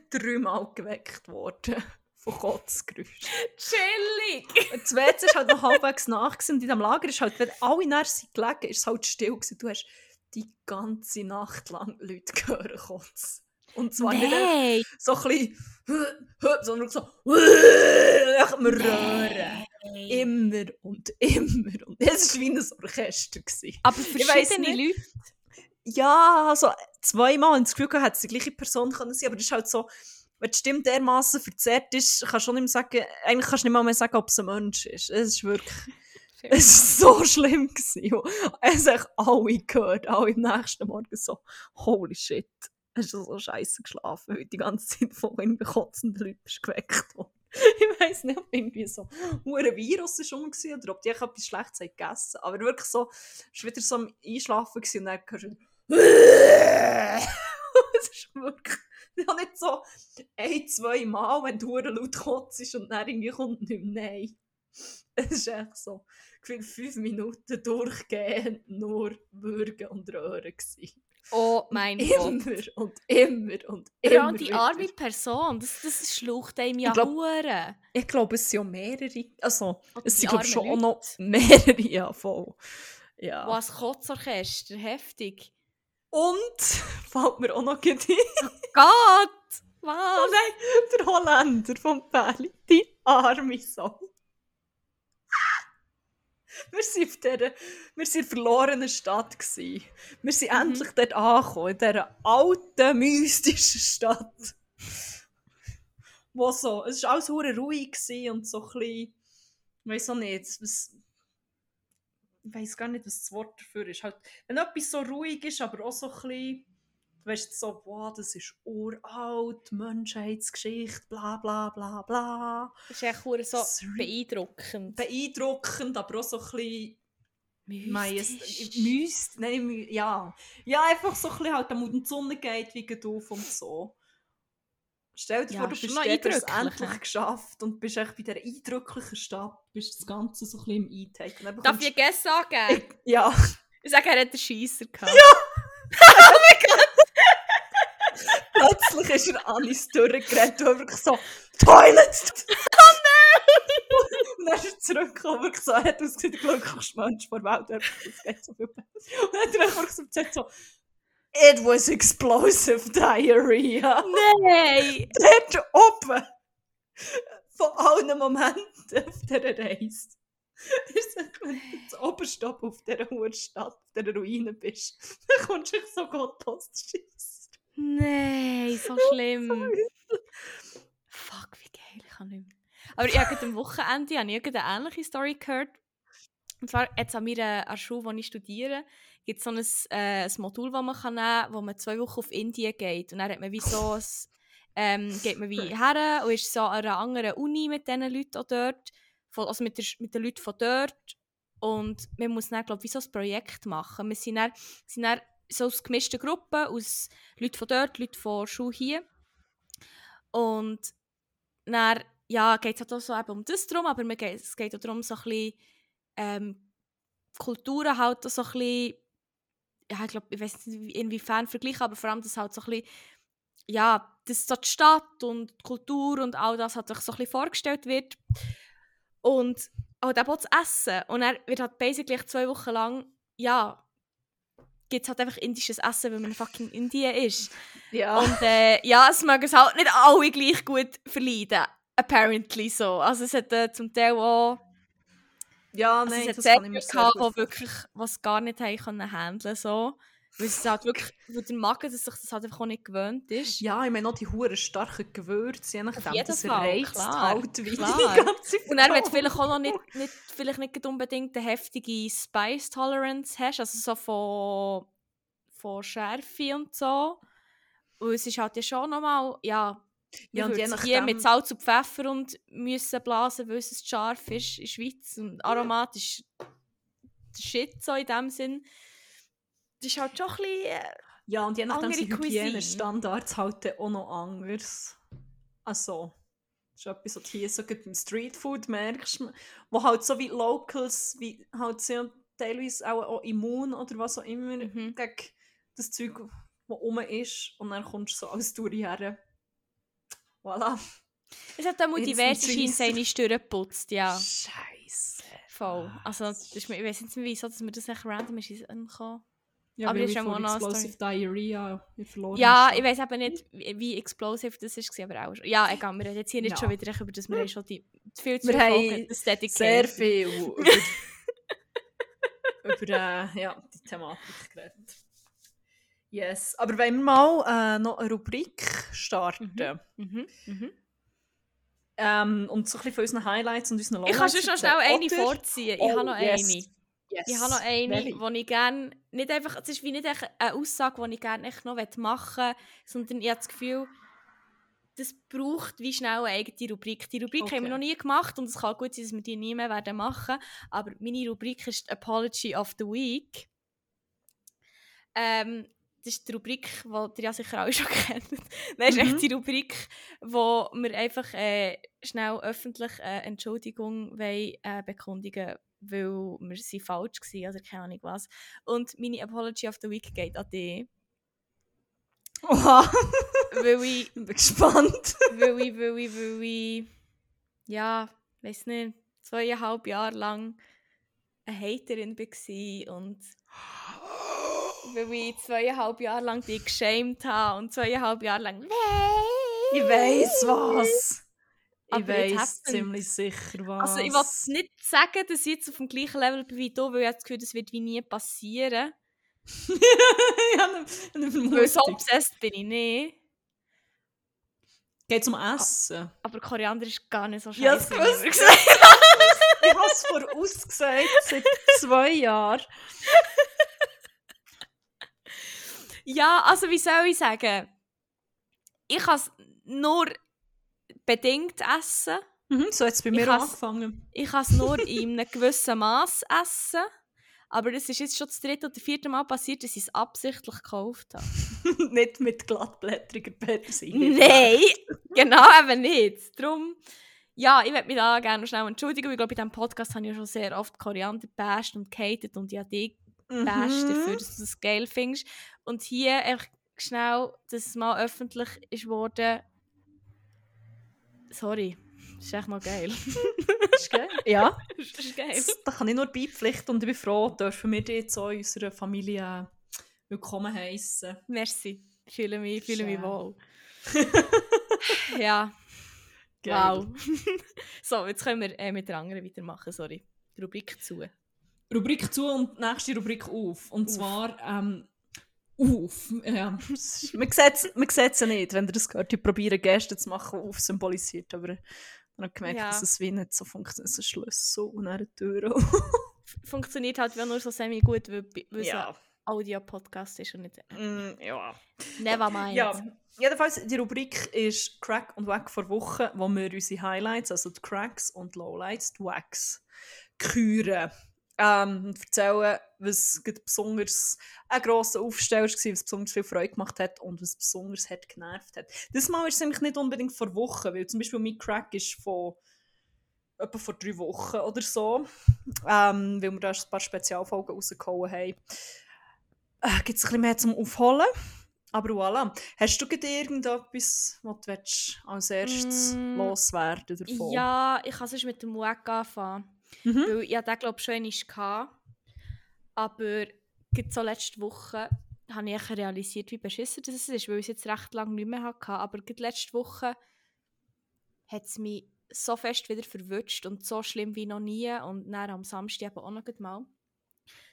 Dreimal geweckt worden von Kotzgeräuschen. Chillig! Das WC war halt noch halbwegs nach und in diesem Lager ist halt, wenn alle nachher sind gelegen, ist es halt still gewesen. Du hast die ganze Nacht lang Leute gehört kotzen. Und zwar nicht einfach Nein! so ein bisschen, sondern so, echt mir röhren. Immer und immer. Und es war wie ein Orchester. Gewesen. Aber verschiedene nicht. Leute. Ja, also zweimal das Gefühl hätte es die gleiche Person können sein aber das ist halt so, wenn die Stimme dermaßen verzerrt ist, kannst du schon nicht mehr sagen, eigentlich kannst du nicht mal mehr sagen, ob es ein Mensch ist. Es ist wirklich, es war so schlimm. Gewesen. Es haben alle gehört, alle am nächsten Morgen so, holy shit, hast du so scheiße geschlafen, du die ganze Zeit von irgendwie kotzenden Leuten geweckt worden. Ich weiss nicht, ob irgendwie so ein Virus ist rum war oder ob die etwas Schlechtes haben gegessen Aber wirklich so, es war wieder so am Einschlafen und dann hörst du Es ist wirklich ja, nicht so ein, zwei Mal, wenn du laut kotzt und dann irgendwie kommt nicht mehr Nein. Es ist echt so, gefühlt fünf Minuten durchgehend nur würgen und röhren gewesen. Oh mein Gott. Immer und immer und Ja, immer und die wieder. arme Person, das, das schlucht einem ja glaub- Huren. Ich glaube, es sind ja mehrere, also Oder es sind glaube ich schon auch noch Leute. mehrere, ja voll. Ja. Was Kotzorchester, heftig. Und, fällt mir auch noch gleich ein, Gott! Oh Was? nein, der Holländer vom Pärli, die arme Sau. Wir waren auf dieser, wir sind in der verlorenen Stadt. Gewesen. Wir sind Mhm. endlich dort angekommen, in dieser alten, mystischen Stadt. Wo so, es war alles ruhig und so ein bisschen, ich weiß auch nicht, was, ich weiß gar nicht, was das Wort dafür ist. Halt, wenn etwas so ruhig ist, aber auch so ein bisschen, du weißt so, wow, das ist uralt, Menschheitsgeschichte, bla bla bla bla. Das ist echt Huren so beeindruckend. Beeindruckend, aber auch so ein bisschen Mystisch. Myst, nein, ja. Ja, einfach so ein bisschen halt, wenn die Sonne geht, wie auf und so. Stell dir Ja, vor, du bist hast es endlich geschafft und bist echt bei dieser eindrücklichen Stadt, bist das Ganze so ein bisschen im Eintake. Und dann Darf ich Guess sagen? Ja. Ich sage, er hat einen Scheisser gehabt. Plötzlich ist er alles durchgerannt und wirklich so, Toilet! Oh nein! Und dann ist er zurückgekommen und wirklich so, er hat ausgesehen, der glücklichste Mensch der Welt. Er hat so viel. Und dann hat er einfach so gesagt so, It was explosive diarrhea. Nein! Dort oben! Von allen Momenten auf dieser Reise. Ist es, wenn du zu oberst oben auf dieser hohen Stadt, auf dieser Ruine bist, dann kommst du dich so gottlos zu schiessen. Nein, so schlimm. Fuck, wie geil, ich kann nicht mehr. Aber ich habe am Wochenende habe ich eine ähnliche Story gehört. Und zwar jetzt an meiner der Schule, wo ich studiere, gibt es so ein, äh, ein Modul, das man kann nehmen kann, wo man zwei Wochen auf Indien geht. Und dann hat man wie so ein, ähm, geht man wie her und ist so an einer anderen Uni mit diesen Leuten auch dort, von, also mit, der, mit den Leuten von dort. Und man muss dann, glaube ich, wie so ein Projekt machen. Wir sind dann, sind dann so aus gemischten Gruppen, aus Leuten von dort, Leute von der Schule hier. Und dann ja, geht es halt auch so eben um das drum, aber man geht, es geht auch darum, so ein bisschen ähm, Kulturen halt so ein bisschen, ja, ich glaube, ich weiß nicht wie- inwiefern vergleichen, aber vor allem, dass halt so ein bisschen, ja, dass so die Stadt und die Kultur und all das halt so ein bisschen vorgestellt wird. Und halt eben auch das Essen. Und er wird halt basically zwei Wochen lang, ja, gibt es halt einfach indisches Essen, weil man fucking in Indien ist. Ja. Und äh, ja, es mögen es halt nicht alle gleich gut verleiden. Apparently so. Also es hat äh, zum Teil auch ja, also nein, es das kann ich mir gehabt, wirklich was gar nicht haben können handeln so. Weil es halt wirklich, weil der Magen dass sich das halt einfach auch nicht gewöhnt ist. Ja, ich meine auch die hure starken Gewürze, je nachdem, das Fall, reizt klar, halt wie klar. die ganze Und dann, wenn du Verdauung. vielleicht auch noch nicht, nicht, vielleicht nicht unbedingt eine heftige Spice Tolerance hast, also so von, von Schärfe und so. Und es ist halt ja schon nochmal, ja, Ja, und je würzen hier mit nachdem- Salz und Pfeffer und müssen blasen, weil es scharf ist in der Schweiz und aromatisch der Shit so in dem Sinn. Das ist halt schon ein bisschen... Äh, Ja, und je nachdem sind. Hygienestandards halt auch noch anders. Also, das ist etwas, was hier so gerade im Streetfood merkst, wo halt so wie Locals, wie halt sind teilweise auch, auch immun oder was auch immer Mhm. gegen das Zeug, das rum ist. Und dann kommst du so als Touri her. Voilà. es hat auch mal diverse Cheese. Scheins seine Stirn geputzt, ja. Scheiße. Voll. Also, das ist, mir- ich weiß nicht wieso, dass mir das echt random ist in den gekommen. Ja, Aber aber das ist ja noch eine Explosive Diarrhea verloren. Ja, ich weiß eben nicht, wie explosive das war, aber auch schon. Ja, egal, wir reden jetzt hier nicht Ja. schon wieder über das, wir haben schon die, viel zu Wir haben sehr viel über, über äh, ja, die Thematik geredet. Yes, aber wenn wir mal äh, noch eine Rubrik starten Mhm, mhm. ähm, und so ein bisschen von unseren Highlights und unseren Ich kann Lowlights schon noch schnell eine oder? vorziehen. Ich Oh, habe noch yes. eine. Yes. Ich habe noch eine, die ich gerne, nicht einfach, es ist wie nicht echt eine Aussage, die ich gerne echt noch machen will, sondern ich habe das Gefühl, das braucht wie schnell eine eigene Rubrik. Die Rubrik haben wir Okay. noch nie gemacht und es kann gut sein, dass wir die nie mehr werden machen aber meine Rubrik ist Apology of the Week. Ähm, das ist die Rubrik, die ihr ja sicher alle schon kennt. Das ist Mhm. echt die Rubrik, wo wir einfach äh, schnell öffentlich äh, Entschuldigung wollen, äh, bekundigen weil wir sind falsch waren, also keine Ahnung was. Und meine Apology of the Week geht an dich, Oha, weil ich bin gespannt. weil ich, weil ich, weil ich, ja, weiß nicht, zweieinhalb Jahre lang eine Haterin war und weil ich zweieinhalb Jahre lang dich geschämt habe und zweieinhalb Jahre lang Ich weiß was. Ich weiß ziemlich sicher was. Also ich will nicht sagen, dass ich jetzt auf dem gleichen Level bin wie du, weil ich habe das Gefühl, das wird wie nie passieren. ich eine, eine Weil so obsessed bin ich nicht. Geht um Essen. Aber Koriander ist gar nicht so scheiße. Ja, das ich habe es vorausgesagt seit zwei Jahren. Ja, also wie soll ich sagen? Ich kann es nur bedingt essen. Mhm, so hat es bei Ich mir has- angefangen. Ich kann es nur in einem gewissen Maß essen. Aber es ist jetzt schon das dritte oder vierte Mal passiert, dass ich es absichtlich gekauft habe. nicht mit glattblättriger Petersilie. Nein, genau eben nicht. Darum, ja, ich würde mich da gerne noch schnell entschuldigen, weil ich glaube, in diesem Podcast habe ich ja schon sehr oft Koriander basht und gehatet und ja dich basht dafür, Mhm. dass du das geil findest. Und hier echt schnell, dass es mal öffentlich ist worden. Sorry, das ist echt noch geil. Ist geil. Ja, das ist geil. das- da kann ich nur beipflichten und ich bin froh, dürfen wir dich jetzt auch in unserer Familie willkommen heißen. Merci. Ich fühle mich, fühle mich wohl. ja, wow. so, jetzt können wir äh, mit der anderen weitermachen, sorry. Die Rubrik zu. Rubrik zu und nächste Rubrik auf. Und Auf. zwar ähm, auf. Ja. man sieht es ja nicht, wenn ihr das gehört. Ich probiere Gäste zu machen, auf symbolisiert. Aber ich habe gemerkt, Ja. dass es wie nicht so funktioniert. Es ist Schlüssel und eine Tür. Funktioniert halt wie nur so semi gut, weil, es ja. ein Audio-Podcast ist und nicht. Mm, ja. Never mind. Ja, jedenfalls, die Rubrik ist Crack und Wack vor Woche, wo wir unsere Highlights, also die Cracks und Lowlights, die Wacks, küren. Ähm, und erzählen, was besonders ein grosser Aufsteller war, was besonders viel Freude gemacht hat und was besonders hat genervt hat. Das Mal ist es nämlich nicht unbedingt vor Wochen, weil zum Beispiel mein Crack ist von etwa vor drei Wochen oder so, ähm, weil wir da ein paar Spezialfolgen rausgehauen haben. Äh, Gibt es ein bisschen mehr zum Aufholen? Aber voilà. Hast du irgendetwas, was du als erstes Mm, loswerden davon? Ja, ich kann sonst mit dem Wack anfangen. Mhm. Weil ich den, glaube schon einmal. Aber so letzte Woche habe ich realisiert, wie beschissen das ist, weil ich es jetzt recht lange nicht mehr hatte. Aber gerade letzte Woche hat es mich so fest wieder verwünscht und so schlimm wie noch nie. Und dann am Samstag eben auch noch mal.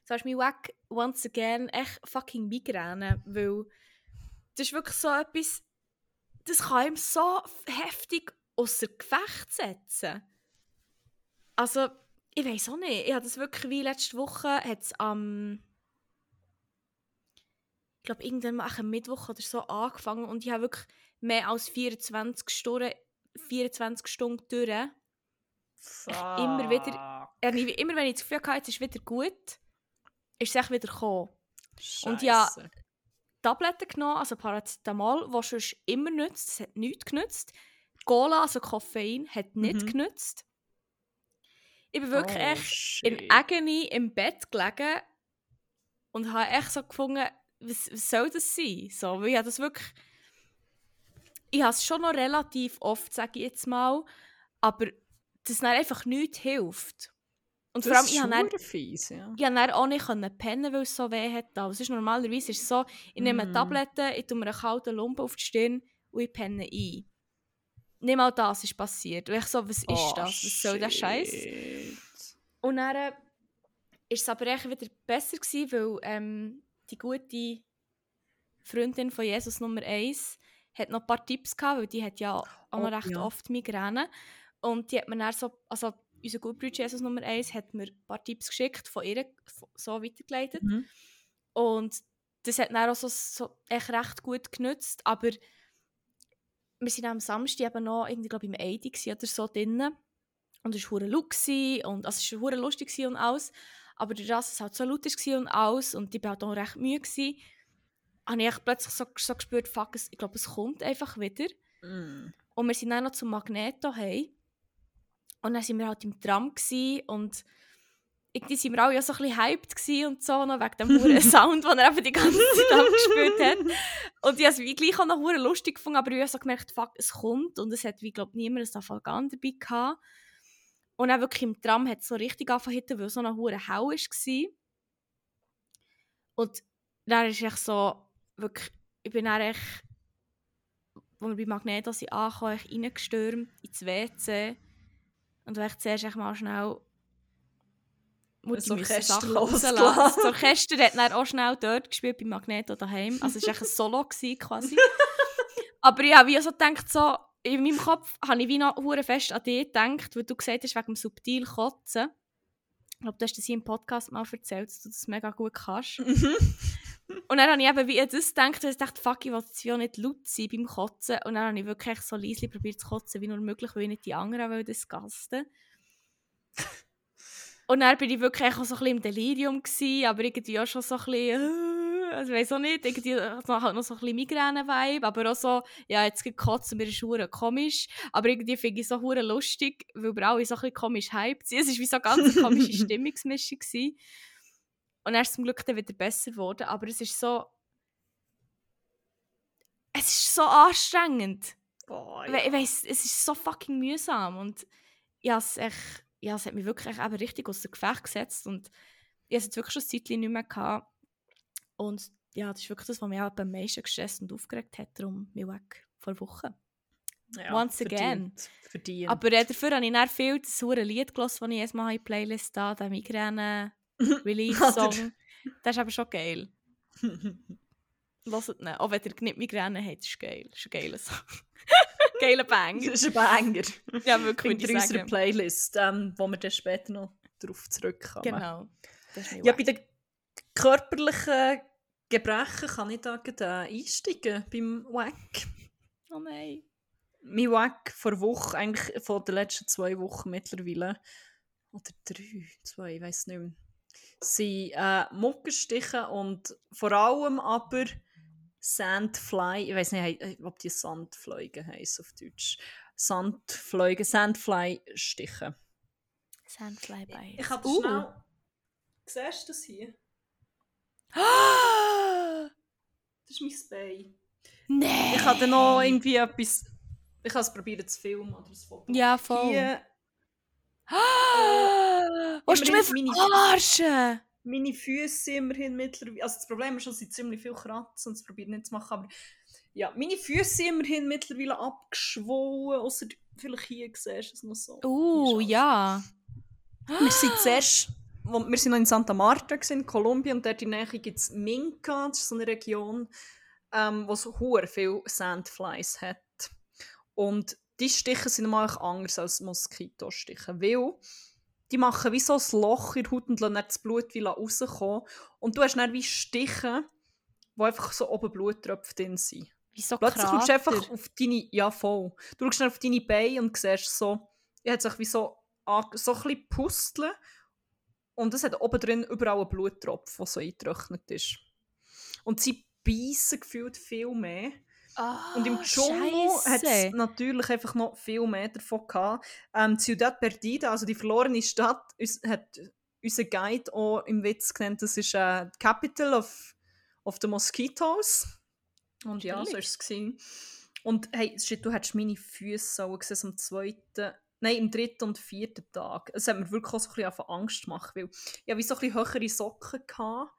So ist mein Wack once again echt fucking Migräne, weil das ist wirklich so etwas, das kann ihm so heftig außer Gefecht setzen. Also, ich weiß auch nicht. Ich habe das wirklich wie letzte Woche hat's am ich glaube irgendwann mal am Mittwoch oder so angefangen und ich habe wirklich mehr als 24 Stunden, 24 Stunden durch. Immer wieder- nie- immer wenn ich das Gefühl hatte, jetzt ist wieder gut, ist es echt wieder gekommen. Und ja, Scheisse. Tabletten genommen, also Paracetamol, was sonst immer nützt, das hat nichts genützt. Cola, also Koffein, hat nicht Mhm. genützt. Ich bin wirklich Oh, echt in. Agony im Bett gelegen und habe echt so gefunden, was, was soll das sein? So, weil ich das wirklich... Ich habe es schon noch relativ oft, sage ich jetzt mal, aber dass dann einfach nichts hilft. Und vor allem, ich habe dann, fies, ja. ich konnte dann auch nicht können pennen, weil es so weh hat. Also, es ist normalerweise ist es so, ich nehme Mm. Tabletten, ich tue mir einen kalten Lumpen auf die Stirn und ich penne ein. Nicht mal das ist passiert. Und ich so, was ist Oh, das? Was soll der Scheiß? Und dann war es aber echt wieder besser, gewesen, weil ähm, die gute Freundin von Jesus Nummer 1 hat noch ein paar Tipps gehabt, weil die hat ja auch noch Oh, recht ja. oft Migräne. Und die hat mir dann so, also unser guter Jesus Nummer 1 hat mir ein paar Tipps geschickt, von ihr so weitergeleitet. Mhm. Und das hat dann auch so, so echt recht gut genützt. Aber wir waren am Samstag eben noch irgendwie, glaube ich, im Eidi gewesen oder so drinnen. Und es war laut und also es war lustig und alles. Aber durch das es halt so laut war und alles und ich war halt auch recht müde, gewesen, habe ich plötzlich so, so gespürt, fuck, es, ich glaube, es kommt einfach wieder. Mm. Und wir sind dann noch zum Magneto hey. Und dann waren wir halt im Tram und irgendwie waren wir alle ja so ein bisschen hyped und so, noch wegen dem hohen Sound, den er eben die ganze Zeit abgespielt hat. Und ich habe es wie gleich auch noch hure lustig gefunden, aber ich habe so gemerkt, fuck, es kommt. Und es hat wie, glaube niemand ein Afalgan dabei gehabt. Und dann wirklich im Tram hat es so richtig angefangen weil es so eine hure hell war. Und dann ist echt so, wirklich, ich bin dann echt, als wir bei Magneto sind angekommen, reingestürmt ins WC. Und ich zuerst echt mal schnell Mutti Das Orchester Sachen rauslassen. Das Orchester hat dann auch schnell dort gespielt bei Magneto daheim. Also es war echt ein Solo gewesen, quasi. Aber ich habe wie so gedacht, so, in meinem Kopf habe ich wie noch fest an dich gedacht, weil du gesagt hast, wegen dem subtil Kotzen. Ich glaube, du hast das hier im Podcast mal erzählt, dass du das mega gut kannst. Mhm. Und dann habe ich eben wie an das gedacht, und ich dachte, fuck, ich will jetzt ja nicht laut sein beim Kotzen. Und dann habe ich wirklich so leise probiert zu kotzen, wie nur möglich, weil ich nicht die anderen wollte das gasten. Und dann bin ich wirklich auch so ein bisschen im Delirium gewesen, aber irgendwie auch schon so ein bisschen, äh, also ich weiß auch nicht, irgendwie halt noch so ein bisschen Migräne-Vibe, aber auch so, ja, jetzt gekotzt und mir ist hure komisch, aber irgendwie finde ich es so hure lustig, weil wir alle so ein bisschen komisch hyped sind. Es war wie so eine ganz komische Stimmungsmischung gewesen. Und er ist zum Glück dann wieder besser geworden, aber es ist so, es ist so anstrengend. Boah, We- Ich weiss, es ist so fucking mühsam und ja, es, echt, ja, es hat mich wirklich eben richtig aus dem Gefecht gesetzt und ich habe es jetzt wirklich schon ein Zeitchen nicht mehr gehabt. Und ja, das ist wirklich das, was mich auch am meisten gestresst und aufgeregt hat, darum mich weg vor Wochen. ja, once again. verdient, Verdient. Aber äh, dafür habe ich dann viel das hure Lied gehört, das ich jedes Mal in die Playlist da, den Migräne-Relief-Song. das ist aber schon geil. Hört ihn, auch wenn ihr nicht Migräne habt, ist geil. Das ist ein geiler Song. Geiler Bang. das ist ein Banger. Ja, wirklich, Findet würde ihr ich unsere sagen. Playlist, ähm, wo wir dann später noch darauf zurückkommen. Genau. Ja, bei den körperlichen Gebrechen kann ich da äh, einsteigen beim Wack. Oh nein. Mein Wack vor Woche, eigentlich von den letzten zwei Wochen mittlerweile, oder drei, zwei, ich weiß nicht mehr, sind äh, Muckenstiche und vor allem aber Sandfly, ich weiß nicht, ob die Sandfliegen heißen auf Deutsch. Sandfliegen, Sandfly-Stiche. Sandfly Bites. Ich habe Uh. schnell... Siehst du das hier? Das ist mein Bein. Nein. Ich habe noch irgendwie etwas... Ich habe es probiert zu filmen oder ein Foto. Ja, voll. Hier, Willst du mich verarschen? Meine Füße sind immerhin mittlerweile... Also das Problem ist schon, dass sie ziemlich viel kratzen und das probiere ich nicht zu machen, aber... Ja, meine Füße sind immerhin mittlerweile abgeschwollen, außer vielleicht hier siehst du es noch so. Uh, Hier ja. Wir sind zuerst, wo, wir sind noch in Santa Marta gewesen, in Kolumbien und dort in der Nähe gibt es Minca, das ist so eine Region, ähm, wo so hure viel Sandflies hat. Und die Stiche sind mal anders als Moskitostiche, weil die machen wie so ein Loch in der Haut und lassen das Blut wie rauskommen. Und du hast dann wie Stiche, wo einfach so oben Bluttröpfe drin sind. Wie so Plötzlich schaust du Krater. einfach auf deine, ja voll, du schaust auf deine Beine und siehst so, er hat sich wie so, so ein bisschen pusteln und es hat oben drin überall einen Bluttropf, der so eingetrocknet ist. Und sie beißen gefühlt viel mehr. Ah, Und im Dschungel hat es natürlich einfach noch viel mehr davon gehabt. Ähm, Ciudad Perdida, also die verlorene Stadt, uns, hat unser Guide auch im Witz genannt, das ist äh, die Capital of, of the Mosquitoes. Und ja, so war es. gewesen. Und hey, shit, du hättest meine Füße auch gesehen am zweiten, nein, am dritten und vierten Tag. Es hat mir wirklich auch so ein bisschen Angst gemacht, weil ich hatte so ein bisschen höhere Socken. Gehabt.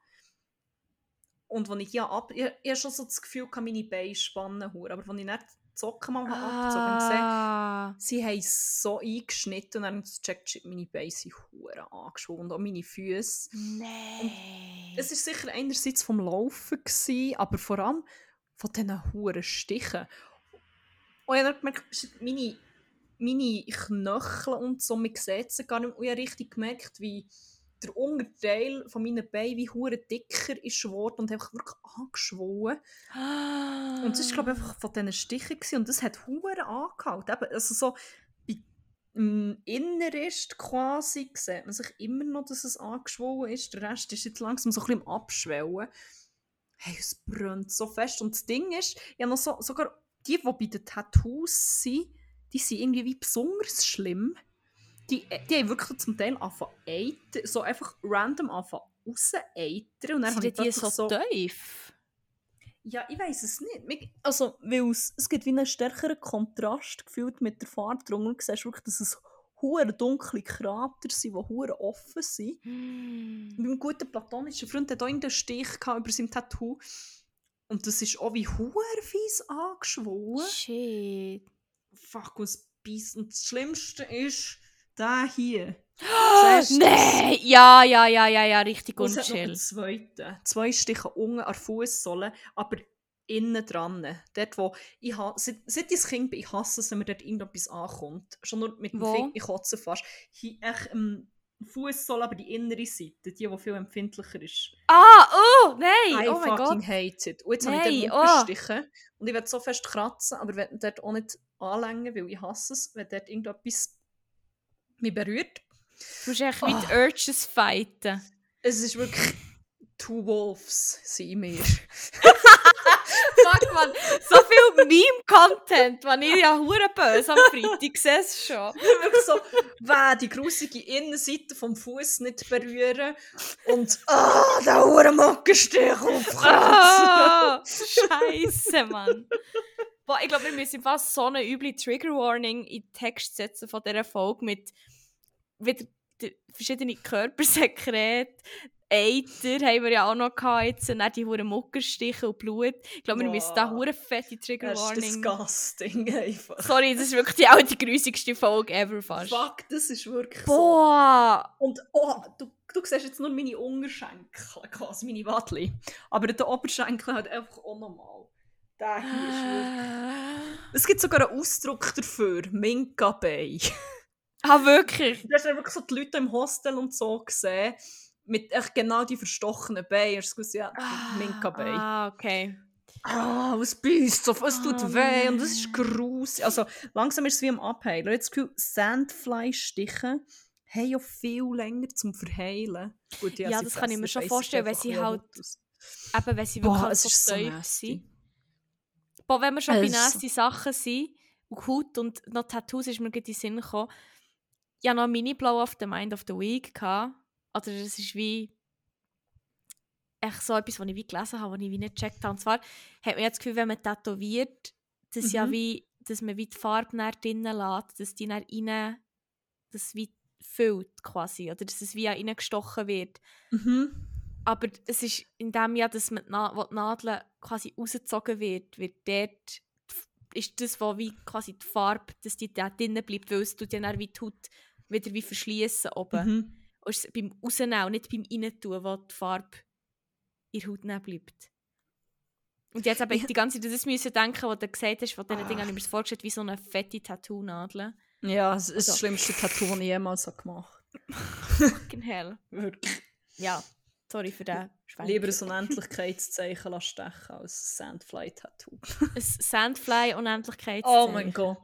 Und wenn ich ja ab... Ich, ich hatte schon so das Gefühl, gehabt, meine Beine spannen hure, aber wenn ich nicht die Socken mal habe abgezogen habe, Ah. sie haben so eingeschnitten und dann gecheckt, shit, meine Beine sind hure angeschwollen und auch meine Füße. Nein. Es war sicher einerseits vom Laufen, gewesen, aber vor allem von diesen huren Stichen. Und ich habe gemerkt, meine, meine Knöchel und so, man sieht sie gar nicht mehr. Und ich habe richtig gemerkt, wie der Unterteil von meinen Beinen wie hure dicker ist geworden und einfach wirklich angeschwollen. Und das war, glaube einfach von diesen Stichen. Gewesen. Und das hat hure angehalten. Eben, Also so im Innerist quasi sieht man sich immer noch, dass es angeschwollen ist. Der Rest ist jetzt langsam so ein bisschen am Abschwellen. Hey, es brennt so fest. Und das Ding ist, ja noch so, sogar die, die bei den Tattoos sind, die sind irgendwie wie besonders schlimm. Die, die haben wirklich zum Teil angefangen so einfach random angefangen raus-eitern. Und dann Sind ich die plötzlich so, tief? ja, ich weiß es nicht. Also, weil es, es gibt wie einen stärkeren Kontrast gefühlt mit der Farbe drunter. Du siehst wirklich, dass es hure dunkle Krater sind, die hure offen sind. Hm. Mein guter platonischer Freund hat auch irgendeinen Stich gehabt über sein Tattoo. Und das ist auch wie hure fies angeschwollen. Shit. Fuck, was beißt. Und das Schlimmste ist, der hier. Oh, das? nee! Ja, ja, ja, ja, ja, richtig Und einen unchill. zweiten. Zwei Stiche unten an der Fußsohle, aber innen dran. Dort, wo ich seit, seit ich ein Kind bin, ich hasse es, wenn mir dort irgendetwas ankommt. Schon nur mit dem Wo? Finger, ich kotze fast. Hier, echt, ähm, Fußsohle, aber die innere Seite, die, die viel empfindlicher ist. Ah, oh, nein! I oh mein fucking Gott! hate it. Und jetzt habe Nein, ich dort oh. aufgestichen und ich werde so fest kratzen, aber werde dort auch nicht anlängen, weil ich hasse es, wenn dort irgendetwas mich berührt. Du musst echt Oh. die Urges fighten. Es ist wirklich two wolves sind in mir. Fuck, man, so viel Meme-Content, wenn ich ja hure böse am Freitag sehe es schon. wirklich so, weh, die grusige Innenseite vom Fuß nicht berühren und ah, der hure Mockenstich aufkratzen. Ah, Scheiße, Mann. Boah, ich glaube, wir müssen fast so eine üble Trigger-Warning in den Text setzen von dieser Folge mit wieder verschiedenen Körpersekrete. Eiter haben wir ja auch noch gehabt, jetzt, dann die hure Muckerstiche und Blut. Ich glaube, wir müssen da Wow. hure fette Das ist disgusting einfach. Sorry, das ist wirklich die, auch die grusigste Folge ever fast. Fuck, das ist wirklich so. Boah! Und oh, du, du siehst jetzt nur meine Unterschenkel, quasi meine Wadli. Aber der Oberschenkel hat einfach auch nochmal. Der hier ist wirklich... Es gibt sogar einen Ausdruck dafür, Minka Bay. Ah, wirklich? Du hast dann wirklich so die Leute im Hostel und so gesehen, mit echt genau die verstochenen Beinen. Hast du gewusst, ja, Minka Bay. Ah, okay. Ah, was beißt so, es tut Oh weh und das ist gruselig. Also langsam ist es wie am Abheilen. Habe das Gefühl, Sandfleischstiche haben ja viel länger zum Verheilen. Gut, Ja, sie das kann ich mir schon vorstellen, weil sie halt. Eben, wenn sie wirklich Boah, halt es so so tief nasty. sind. Boah, wenn wir schon bei Es- nasty Sachen sind, und Haut und noch Tattoos ist mir gerade in den Sinn gekommen, ich hatte noch ein Mini-Blow of the Mind of the Week. Gehabt. Oder das ist wie echt so etwas, was ich wie gelesen habe, was ich wie nicht gecheckt habe. Und zwar hat man ja das Gefühl, wenn man tätowiert, dass, ja Mhm. wie, dass man wie die Farbe dann drinnen lässt, dass die dann rein, das wie füllt quasi, oder dass es wie reingestochen wird. Mhm. Aber es ist in dem Jahr, dass man die, Na wo die Nadel quasi rausgezogen wird, wird dort ist das, wo wie quasi die Farbe, dass die da drinnen bleibt, weil es tut ja dann wie die Haut wieder wie verschließen oben. Mhm. Und es ist beim Rausnehmen, nicht beim Reintun, wo die Farbe in der Haut bleibt. Und jetzt habe ich die ganze Zeit das müssen denken, was du gesagt hast, von diesen. Dingen habe ich mir vorgestellt, wie so eine fette Tattoo-Nadel. Ja, es ist Also- das schlimmste Tattoo, das ich jemals habe gemacht Fucking hell. habe. Wirklich. Ja. Sorry für den Schwenk. Lieber ein Unendlichkeitszeichen stechen als ein Sandfly-Tattoo. Ein Sandfly-Unendlichkeit. Oh mein Gott.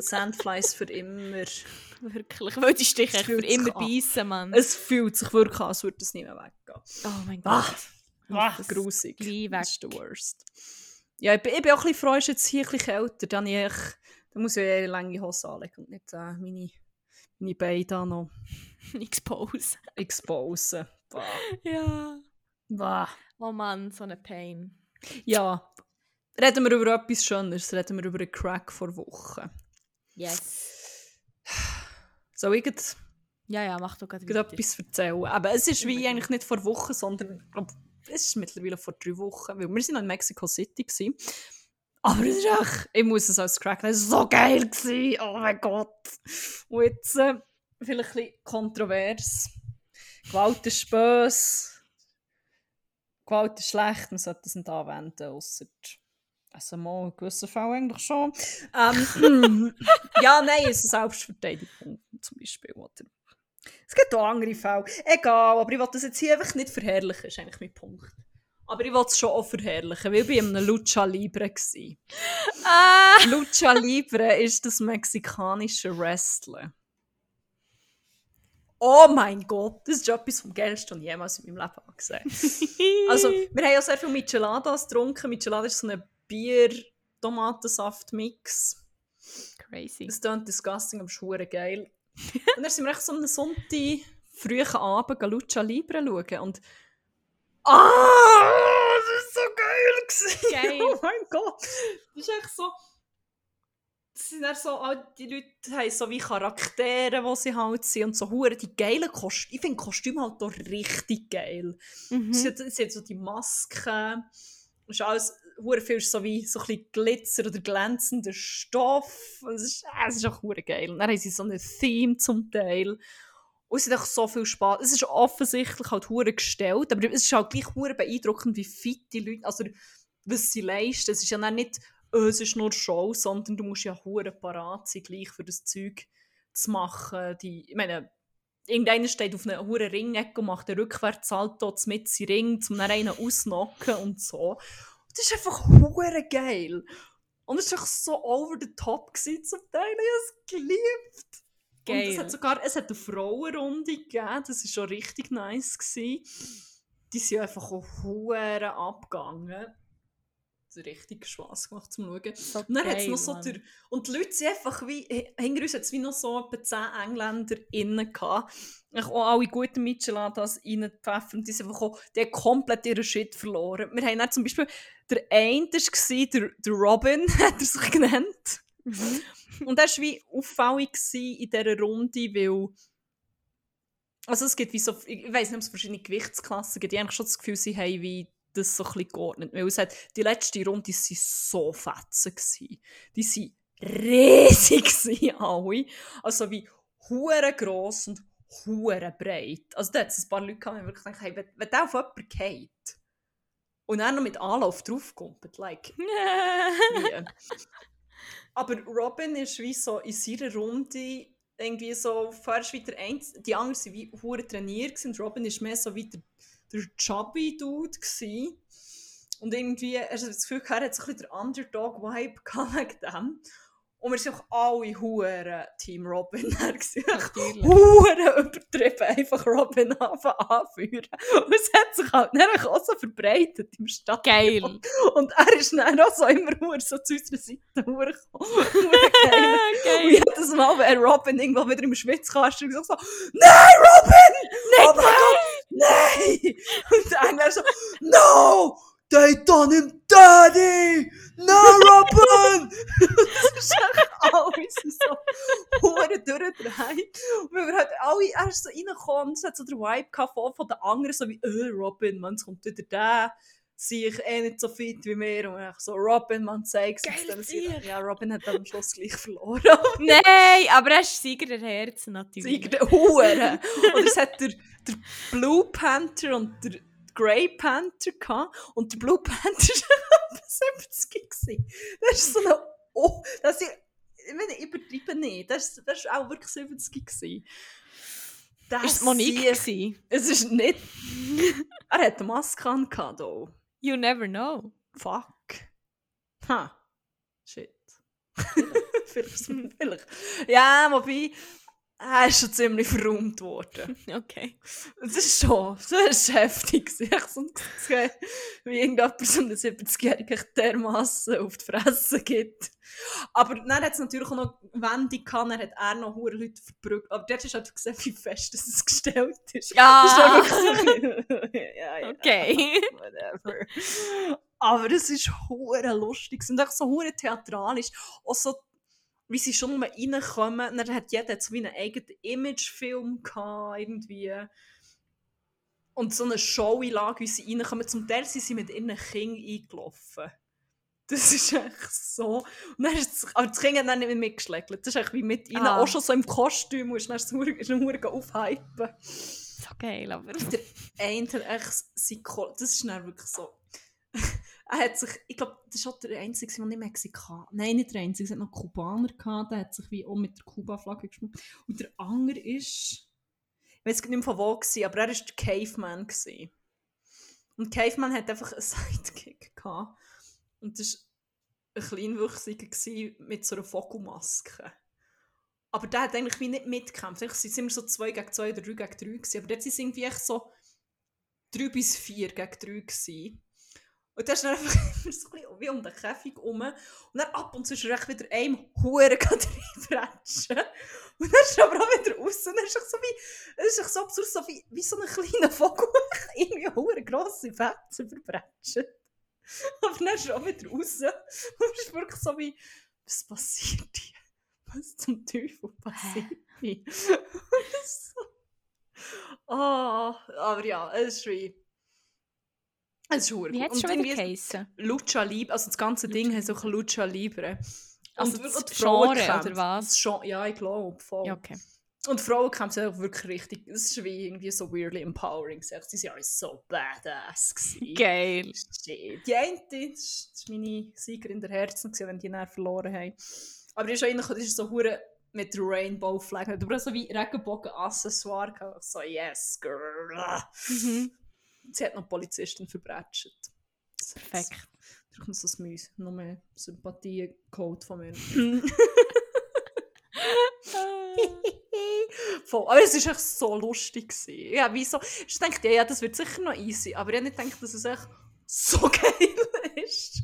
Sandflies für immer. Wirklich, weil die Stiche für immer beißen, Mann. Es fühlt sich wirklich an, als würde es nicht mehr weggehen. Oh mein Ah, Gott. ah, das grusig. gleich Das ist weg. der worst. Ja, ich bin, ich bin auch ein bisschen froh, ist jetzt hier ein bisschen kälter. Dann, ich, dann muss ich eine lange Hose anlegen und nicht äh, meine, meine Beine noch Expose. exposen. Bah. Ja. Bah. Oh Mann, so eine Pain. Ja. Reden wir über etwas Schöneres. Reden wir über einen Crack vor Wochen. Yes. Soll ich jetzt Ja, ja, mach doch gerade etwas erzählen? Aber es ist wie eigentlich nicht vor Wochen, sondern glaub, es ist mittlerweile vor drei Wochen. Weil wir sind noch in Mexico City. Gewesen. Aber es ist echt, ich muss es als Crack, es war so geil. Gewesen. Oh mein Gott. Und jetzt äh, vielleicht ein bisschen kontrovers. Gewalt ist böse. Gewalt ist schlecht, man sollte es nicht anwenden, außer also mal in gewissen Fällen eigentlich schon. Ähm, ja, nein, es ist eine Selbstverteidigung zum Beispiel. Oder? Es gibt auch andere Fälle. Egal, aber ich will das jetzt hier einfach nicht verherrlichen, ist eigentlich mein Punkt. Aber ich will es schon auch verherrlichen, weil ich war in einem Lucha Libre. Gewesen. Ah! Lucha Libre ist das mexikanische Wrestling. Oh mein Gott, das ist etwas vom Geilsten, was ich jemals in meinem Leben habe gesehen Also, wir haben ja sehr viel Micheladas getrunken. Michelada ist so ein Bier-Tomatensaft-Mix. Crazy. Das klingt disgusting, aber es ist verdammt geil. und dann sind wir echt so einen Sonntag, frühen Abend, Lucha Libre schauen und Ah, das ist so geil! gewesen. Geil. Oh mein Gott! Das ist echt so... Sind dann so, all die Leute haben so wie Charaktere, die sie halt sind und so hure die geilen Kostüme. Ich finde Kostüme halt auch richtig geil. Mhm. Sie, hat, sie hat so die Masken. Es ist alles, hure viel so wie so ein bisschen Glitzer oder glänzender Stoff. Es ist, äh, es ist auch hure geil. Und dann haben sie so ein Theme zum Teil. Und es hat auch so viel Spaß. Es ist offensichtlich halt hure gestellt, aber es ist halt gleich hure beeindruckend, wie fit die Leute, also was sie leisten. Es ist ja nicht, oh, es ist nur Show, sondern du musst ja hure parat sein, gleich für das Zeug zu machen. Die, ich meine, irgendeiner steht auf einer hure Ringecke und macht einen Rückwärtssalto mit seinem Ring, um dann einen ausnocken und so. Und das ist einfach hure geil. Und es war so over the top gewesen, zum Teil. Ich habe es geliebt. Und es Geil. hat sogar es hat eine Frauenrunde gegeben, das war schon richtig nice. Gewesen. Die sind einfach auch hure abgegangen. Das richtig Spass gemacht zum Schauen. So Und dann geil, noch so der, Und die Leute sind einfach wie. Hinter uns hat es wie noch so etwa 10 Engländer innen gehabt. Ich auch alle guten Micheladas reingepfeffert. Und die sind einfach auch, die haben komplett ihren Shit verloren. Wir haben dann zum Beispiel. Der eine war der, der Robin, hat er sich genannt. Mhm. Und das war wie auffällig in dieser Runde, weil. Also es gibt wie so, ich weiß nicht, ob es verschiedene Gewichtsklassen gibt. Ich habe eigentlich schon das Gefühl, sie haben wie das so ein bisschen geordnet. Weil es hat, die letzte Runde waren so fetzen. Gewesen. Die waren riesig, gewesen, alle. Also wie hure gross und hure breit. Also da hat es ein paar Leute gehabt, die wirklich gedacht haben, wenn, wenn der auf jemanden geht und dann noch mit Anlauf draufkommt, like, wie. Aber Robin ist wie so in seiner Runde irgendwie so fast wie der Einzige. Die anderen waren wie hure trainiert und Robin ist mehr so wie der, chubby Dude gewesen. Und irgendwie hast du das Gefühl, er hat so ein bisschen den Underdog-Vibe gehabt dem. Und wir sind auch alle hure Team Robin her gewesen. Natürlich. Hure übertrieben, einfach Robin anführen. Und es hat sich halt dann auch so verbreitet im Stadt. Geil. Und er ist dann auch so immer hure so zu unserer Seite hure gekommen. Geil. Und jedes Mal, wenn Robin irgendwo wieder im Schwitzkasten gesagt so, Nein, Robin! Nicht oh mein Gott, nein! Und der Engländer so, No! They done him dirty! No, Robin! das ist echt alles so hure durchdreht. Und wir halt alle erst so reingekommen, es hat so den Vibe von, von den anderen, so wie, äh, Robin, man, es kommt wieder der, sehe ich eh nicht so fit wie wir. Und ich so, Robin, man, zeig's uns. Geil, Dann sehe ich, Tier. Ja, Robin hat dann am Schluss gleich verloren. Nein, aber er ist Sieger der Herzen natürlich. Sieger der Huren. Und es hat der, der Blue Panther und der Grey Panther gehabt. Und der Blue Panther war etwa 70 gewesen. Das ist so eine... Oh, das ist... Ich meine, ich übertreibe nicht. Das, ist auch wirklich 70 gewesen. Das Ist sie- gewesen? Es ist nicht... er hat eine Maske an, gehabt, though. You never know. Fuck. Ha. Shit. vielleicht, vielleicht. Ja, wobei, er ist schon ziemlich verräumt worden. Okay. Das ist schon, ist heftig. Ich so gesehen, wie irgendjemand so einen 70-Jährigen dermassen auf die Fresse gibt. Aber dann hat es natürlich auch noch Wendung gehabt, dann hat er noch hure Leute verbrückt. Aber dort hast du halt gesehen, wie fest dass es gestellt ist. Ja. Das ist so, ja, ja, Okay. whatever. Aber es ist hure lustig und auch so hure theatralisch. Auch so, wie sie schon mal reinkommen, dann hat jeder so wie einen eigenen Imagefilm gehabt, irgendwie. Und so eine Show-Einlage, wie sie reinkommen. Zum Teil sind sie mit ihren Kindern eingelaufen. Das ist echt so. Und dann ist das, das Kind hat dann nicht mehr mitgeschlägt. Das ist echt wie mit ihnen, Ah. auch schon so im Kostüm, und dann ist es hure aufhypen. So geil, aber... Der eine hat echt Das ist dann wirklich so. Er hat sich, ich glaube, das war der Einzige, der nicht Mexikaner Nein, nicht der Einzige, es hat noch Kubaner gehabt, der hat sich wie auch mit der Kuba-Flagge geschmückt. Und der andere ist. Ich weiß nicht mehr von wo, gewesen, aber er war der Caveman. Gewesen. Und Caveman hat einfach einen Sidekick gehabt. Und das war ein Kleinwüchsiger mit so einer Vogelmaske. Aber der hat eigentlich wie nicht mitgekämpft. Eigentlich sind es immer so 2 gegen 2 oder 3 gegen 3 gewesen. Aber dort sind es irgendwie echt so 3 bis 4 gegen 3 gewesen. Und dann ist dann einfach immer so wie um den Käfig rum. Und dann ab und zu ist er wieder einem Huren reinbretschen. Und dann ist er aber auch wieder raus. Und dann ist es so wie, es ist so absurd, so wie, wie so ein kleiner Vogel irgendwie Huren grosse Fetzen verbrechen. Aber dann ist er auch wieder raus. Und es ist wirklich so wie, was passiert hier? Was zum Teufel passiert hier? So... Oh, aber ja, es ist wie... Es ist verdammt Wie hat es Und schon wieder geheissen? Lucha Libre, also das ganze Ding heißt auch Lucha Libre. Also Und das Genre, oder was? das ja, ich glaube, voll. Ja, okay. Und Frauenkämpfe sind auch wirklich richtig, das ist wie irgendwie so weirdly empowering. Sie sind alle so badass gewesen. Geil. Shit. Die eine, das ist, das meine Siegerin der Herzen, gewesen, wenn die dann verloren haben. Aber auch reingekommen, die ist so hure mit Rainbow Flag. Du brauchst so wie Regenbogen-Accessoire. So, yes, girl. Mhm. Sie hat noch die Polizistin verbrätscht. Perfekt. Da kommt so ein Müs. Noch mehr Sympathie-Code von mir. Voll. Aber es war echt so lustig. Gewesen. Ja, wieso? Ich dachte, ja, ja, das wird sicher noch easy. Aber ich habe nicht gedacht, dass es echt so geil ist.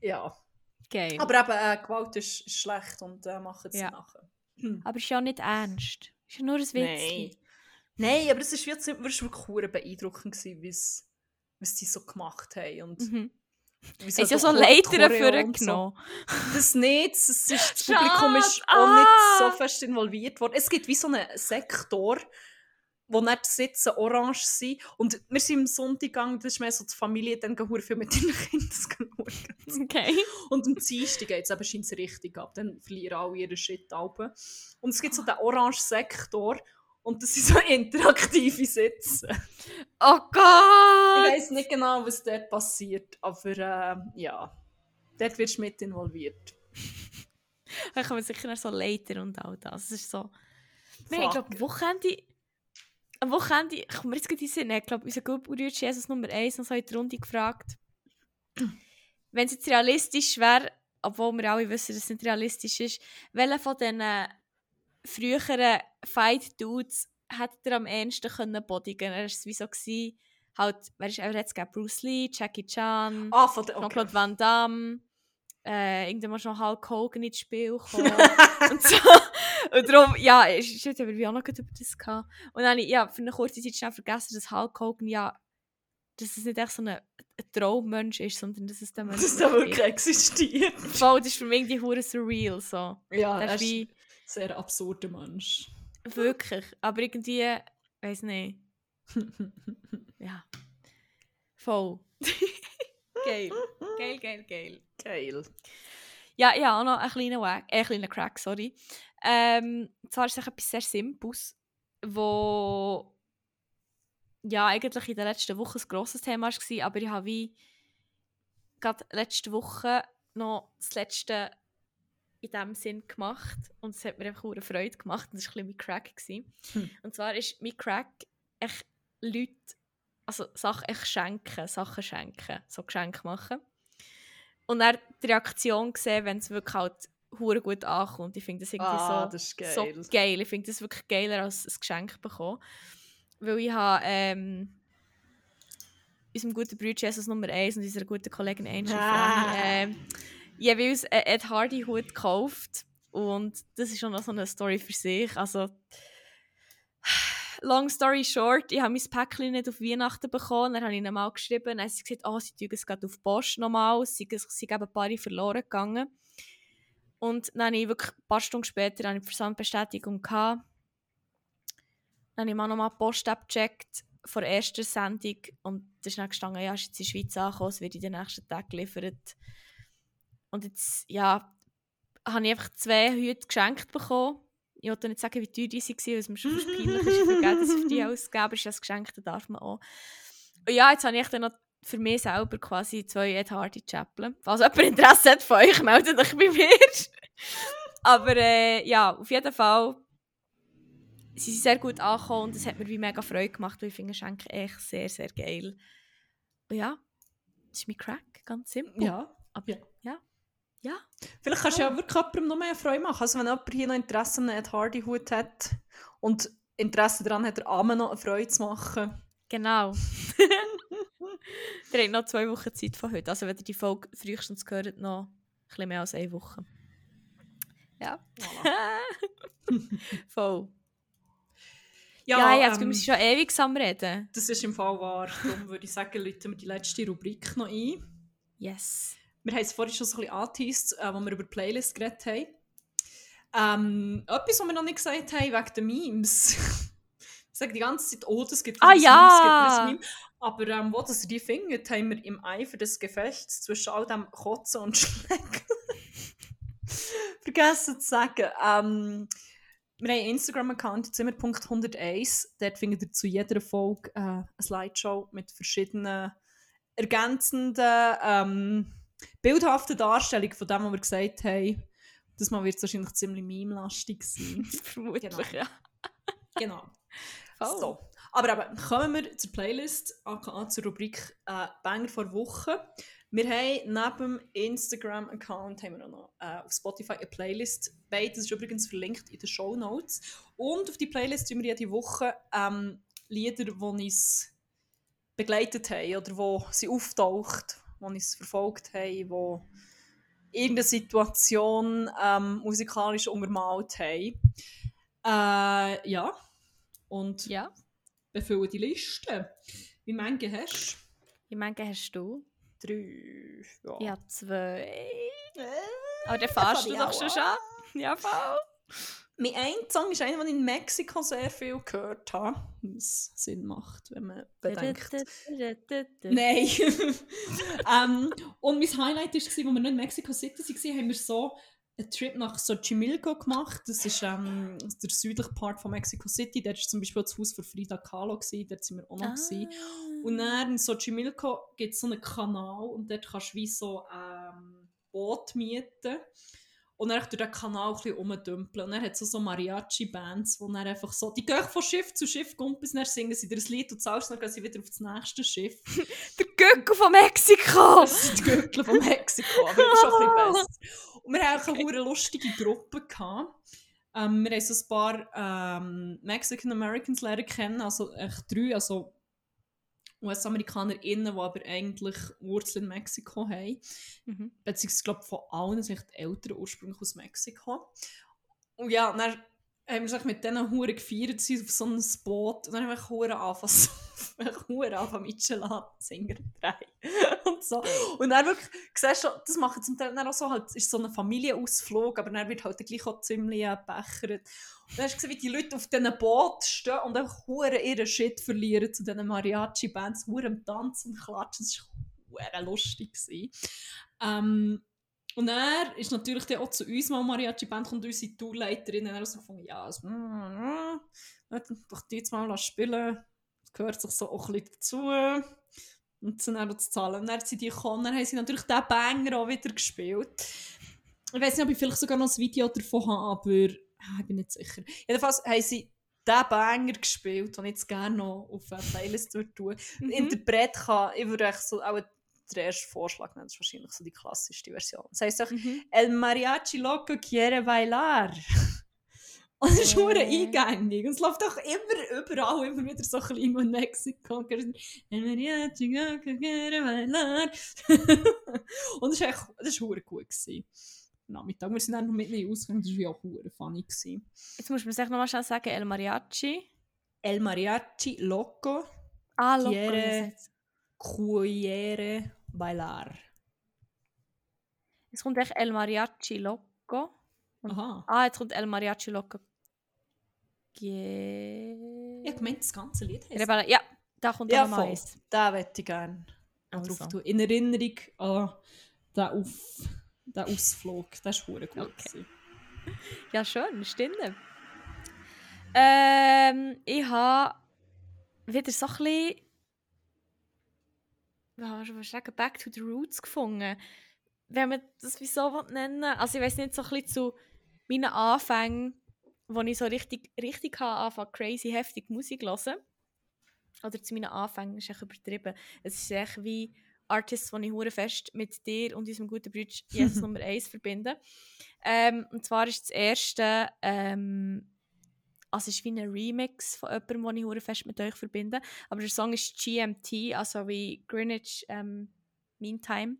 ja. Geil. Aber eben, äh, Gewalt ist, ist schlecht und äh, machen sie Ja. nachher. Hm. Aber ist ja nicht ernst. Ist ja nur ein Witz. Nein. Nein, aber es war wirklich, beeindruckend, gewesen, wie's- was sie so gemacht haben. Und Mhm. wie Hast ja so Leiter so. vorgenommen. Das nicht. Es ist, das Schade. Publikum ist auch Ah. nicht so fest involviert worden. Es gibt wie so einen Sektor, wo nicht die Sitze orange sind. Und wir sind am Sonntag gegangen, das ist mehr so die Familie, dann gehen viel mit den Kindern schauen. Okay. Und am Dienstag geht es eben scheint's richtig ab. Dann verlieren alle ihren Shit ab. Und es gibt so den orange Sektor. Und das sind so interaktive Sitze. Oh Ich Gott! weiß nicht genau, was dort passiert, aber äh, ja, dort wirst du mit involviert. Da kommen sicher noch so Leiter und all das. Es ist so... Fuck. haben, glaube Wochenende... Am Wochenende, ich komme jetzt gerade in Sinn, ich glaube, unser Gutbruder Jesus Nummer 1 noch so in die Runde gefragt, wenn es jetzt realistisch wäre, obwohl wir alle wissen, dass es nicht realistisch ist, welcher von diesen früheren Fight-Dudes hätte er am ehesten können bodigen? Er war es wie so, gewesen, halt, wer ist, er es gegeben, Bruce Lee, Jackie Chan, Ah, von der. Okay. Jean-Claude Van Damme, äh, irgendwann mal schon Hulk Hogan ins Spiel gekommen und so. Und darum, ja, ist- shit, haben wir auch noch gerade über das gehabt. Und dann habe ich, ja, für eine kurze Zeit schnell vergessen, dass Hulk Hogan, ja, dass es nicht echt so ein, ein Traummensch ist, sondern dass es der Mensch dass der wirklich existiert. ist. Voll, das ist für mich irgendwie hure surreal, so. Ja, er ist ist wie, sehr absurder Mensch. wirklich, aber irgendwie, weiß nicht, ja. Voll. geil, geil, geil, geil. Geil. Ja, ja, auch noch einen kleinen, Wack, äh, einen kleinen Crack, sorry. Ähm, zwar ist es etwas sehr Simples, wo ja eigentlich in der letzten Woche ein grosses Thema war, aber ich habe wie gerade letzte Woche noch das letzte in diesem Sinn gemacht und es hat mir einfach eine Freude gemacht und das war ein bisschen mein Crack. Gewesen. Hm. Und zwar ist mein Crack echt Leute, also Sachen echt schenken, Sachen schenken, so Geschenke machen. Und dann die Reaktion sehen, wenn es wirklich halt hure gut ankommt. Ich finde das irgendwie Ah, so, das geil. so geil. Ich finde das wirklich geiler als ein Geschenk bekommen. Weil ich habe ähm, unserem guten Bruder Jesus Nummer 1 und unserer guten Kollegin Angel Ah. Franny, ähm, jeweils einen Ed Hardy Hut gekauft. Und das ist schon noch so eine Story für sich. Also, long story short, ich habe mein Päckchen nicht auf Weihnachten bekommen. Dann habe ich ihnen mal geschrieben. Dann haben sie gesagt, oh, sie tun es auf die Post nochmal. Es sind eben ein paar verloren gegangen. Und dann habe ich wirklich ein paar Stunden später eine Versandbestätigung gehabt. Dann habe ich mal nochmal die Post abgecheckt vor der ersten Sendung und da ist dann gestanden, ja, ist jetzt in der Schweiz angekommen, es wird in den nächsten Tagen geliefert. Und jetzt, ja, habe ich einfach zwei Hüte geschenkt bekommen. Ich wollte nicht sagen, wie teuer die waren, weil es mir schon fast peinlich ist, wie viel Geld ich für die ausgegeben. Ist das Geschenk, das darf man auch. Und ja, jetzt habe ich dann noch für mich selber quasi zwei Ed Hardy Chapel. Falls jemand Interesse hat von euch, meldet euch bei mir. Aber äh, ja, auf jeden Fall sie sind sehr gut angekommen und es hat mir wie mega Freude gemacht, weil ich finde Geschenke echt sehr, sehr geil. Und ja, das ist mein Crack, ganz simpel. Ja. Aber ja. Ja. Vielleicht kannst du ja wirklich jemandem noch mehr Freude machen. Also wenn jemand hier noch Interesse an einem Ed Hardy Hut hat und Interesse daran hat, der Arme noch eine Freude zu machen. Genau. ihr habt noch zwei Wochen Zeit von heute. Also wenn ihr die Folge frühestens gehört, noch ein bisschen mehr als eine Woche. Ja. Voll. Ja, ja, jetzt ähm, wir sind schon ewig am Reden. Das ist im Fall wahr. Darum würde ich sagen, läuten wir die letzte Rubrik noch ein. Yes. Wir haben es vorhin schon so ein bisschen angeteased, äh, als wir über die Playlist geredet haben. Ähm, etwas, was wir noch nicht gesagt haben, wegen den Memes. ich sage die ganze Zeit, oh, das gibt Ah, ein ja! Meme, es gibt ein Meme. Aber ähm, wo das die findet, haben wir im Eifer des Gefechts zwischen all dem Kotzen und Schlecken vergessen zu sagen. Ähm, wir haben einen Instagram-Account, zimmer.101. Dort findet ihr zu jeder Folge äh, eine Slideshow mit verschiedenen ergänzenden, ähm, bildhaften Darstellungen von dem, was wir gesagt haben. Das Mal wird es wahrscheinlich ziemlich meme-lastig sein. Vermutlich, Genau. ja. genau. Voll. So. Aber eben, kommen wir zur Playlist, aka zur Rubrik äh, Banger vor Woche. Wir haben neben dem Instagram-Account haben wir auch noch äh, auf Spotify eine Playlist. Beides ist übrigens verlinkt in den Show Notes. Und auf die Playlist tun wir jede Woche ähm, Lieder, die uns begleitet haben oder wo sie auftaucht, die uns verfolgt haben, wo irgendeine Situation ähm, musikalisch untermalt haben. Äh, ja. Und Ja. befüllen die Liste. Wie viele hast Wie viele hast du? du? Drei. Ja. Ich habe zwei. Äh, Aber dann fährst du doch schon an. schon. Ja, voll. Mein ein Song ist einer, den ich in Mexiko sehr viel gehört habe. Was Sinn macht, wenn man bedenkt. Nein. ähm, und mein Highlight war, als wir noch in Mexico City waren, haben wir so einen Trip nach Xochimilco gemacht. Das ist ähm, der südliche Part von Mexico City. Dort war zum Beispiel das Haus von Frida Kahlo. Gewesen. Dort waren wir auch noch. gewesen. Und dann in Xochimilco gibt es so einen Kanal und dort kannst du wie so ähm, Boot mieten. Und dann durch den Kanal ein bisschen rumdümpeln. Und dann hat es so, so Mariachi-Bands, die dann einfach so, die gehen von Schiff zu Schiff, gumpis, dann singen sie dir ein Lied und zahlst, dann gehen sie wieder auf das nächste Schiff. Der Göckel von Mexiko! Das sind die Gürtel von Mexiko, aber das ist schon ein bisschen besser. Und wir hatten okay. eine lustige Gruppe. Gehabt. Ähm, wir haben so ein paar ähm, Mexican-Americans lernen kennen, also echt drei, also US-AmerikanerInnen, die aber eigentlich Wurzeln in Mexiko haben. Mhm. Beziehungsweise, glaube von allen sind die Eltern ursprünglich aus Mexiko. Und ja, dann haben wir mit denen Huren gefeiert, sie auf so einem Boot. Und dann haben wir Huren angefangen, Huren angefangen Michelin-Singer drei und so. Und dann wirklich, siehst du, das machen zum Teil auch so, halt, ist so ein Familienausflug, aber dann wird halt gleich auch ziemlich äh, dann hast du gesehen, wie die Leute auf diesen Boot stehen und einfach ihren Shit verlieren zu diesen Mariachi-Bands, Huren am Tanzen und Klatschen. Das war Huren lustig. Ähm, und er ist natürlich dann auch zu uns mal Mariachi-Band und unsere Tourleiterin und er so gefunden, ja, also, mm, mm, doch die jetzt mal spielen, das gehört sich so auch ein bisschen dazu. Und dann auch zu zahlen. Und dann sind die gekommen, dann haben sie natürlich diesen Banger auch wieder gespielt. Ich weiß nicht, ob ich vielleicht sogar noch ein Video davon habe, aber ich bin nicht sicher. Jedenfalls haben sie den Banger gespielt, den ich jetzt gerne noch auf eine Playlist würde tun. Der Mhm. Interpret kann, ich würde echt so auch den ersten Vorschlag nennen, das ist wahrscheinlich so die klassischste Version. Das heisst doch, Mhm. El Mariachi Loco quiere bailar. Und es ist Äh. hure eingängig. Und es läuft auch immer, überall, immer wieder so klein in Mexiko. El Mariachi Loco quiere bailar. Und es war echt, das war gut. Gewesen. Nachmittag. Wir sind dann noch mit ihnen ausgegangen, das war ja auch funny. Gewesen. Jetzt muss man sich nochmal schnell sagen, El Mariachi. El Mariachi Loco Ah, Loco. Quiere- quiere bailar. Es kommt echt El Mariachi Loco. Aha. Ah, jetzt kommt El Mariachi Loco. Gie- Ich gemeint, das ganze Lied Rebella- Ja, da kommt Ja, nochmal eins. Den möchte ich gerne noch Also. drauf tun. In Erinnerung an den, Auf, den Ausflug. Das war gut. Okay. Ja, schön, stimmt. Ähm, ich habe wieder so ein bisschen, was sagen, Back to the Roots gefunden. Wenn man das wieso will nennen Also ich weiß nicht, so ein bisschen zu meinen Anfängen, wo ich so richtig, richtig habe, anfangen, crazy heftig Musik hören. Oder zu meinen Anfängen, ist echt übertrieben. Es ist echt wie Artists, die ich hure fest mit dir und unserem guten Bruder jetzt Nummer 1 verbinde. Ähm, und zwar ist das erste, ähm, also es ist wie ein Remix von jemandem, den ich hure fest mit euch verbinde. Aber der Song ist GMT, also wie Greenwich ähm, Mean Time.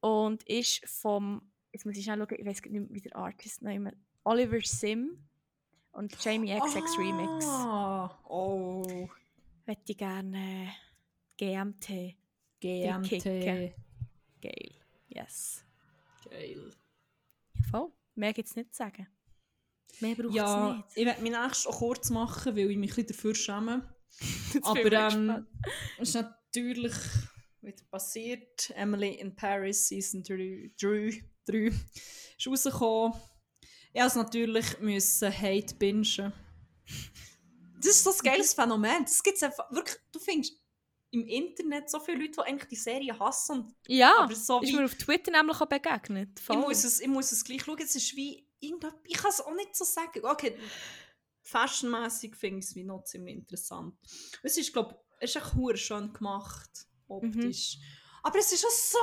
Und ist vom, jetzt muss ich schnell schauen, ich weiß nicht mehr, wie der Artist nennt, Oliver Sim und Jamie XX Remix. Ah, oh. Hätte ich gerne GMT. Kicken. Geil. Yes. Geil. Ja, voll. Mehr gibt es nicht zu sagen. Mehr braucht es Ja, nicht. ich werde mich nächstes auch kurz machen, weil ich mich ein bisschen dafür schäme. Aber ähm, es ist natürlich wieder passiert. Emily in Paris, Season 3, 3, 3 ist rausgekommen. Ich musste es natürlich müssen Hate bingen. Das ist so ein geiles Phänomen. Das gibt's einfach wirklich. Du findest im Internet so viele Leute, die eigentlich die Serie hassen. Und Ja, aber so ist mir auf Twitter nämlich auch begegnet. ich muss, es, ich muss es gleich schauen. Es ist wie irgendetwas. Ich kann es auch nicht so sagen. Okay, fashionmäßig finde ich es wie noch ziemlich interessant. Es ist, glaube ich, echt schön gemacht, optisch. Aber es ist auch so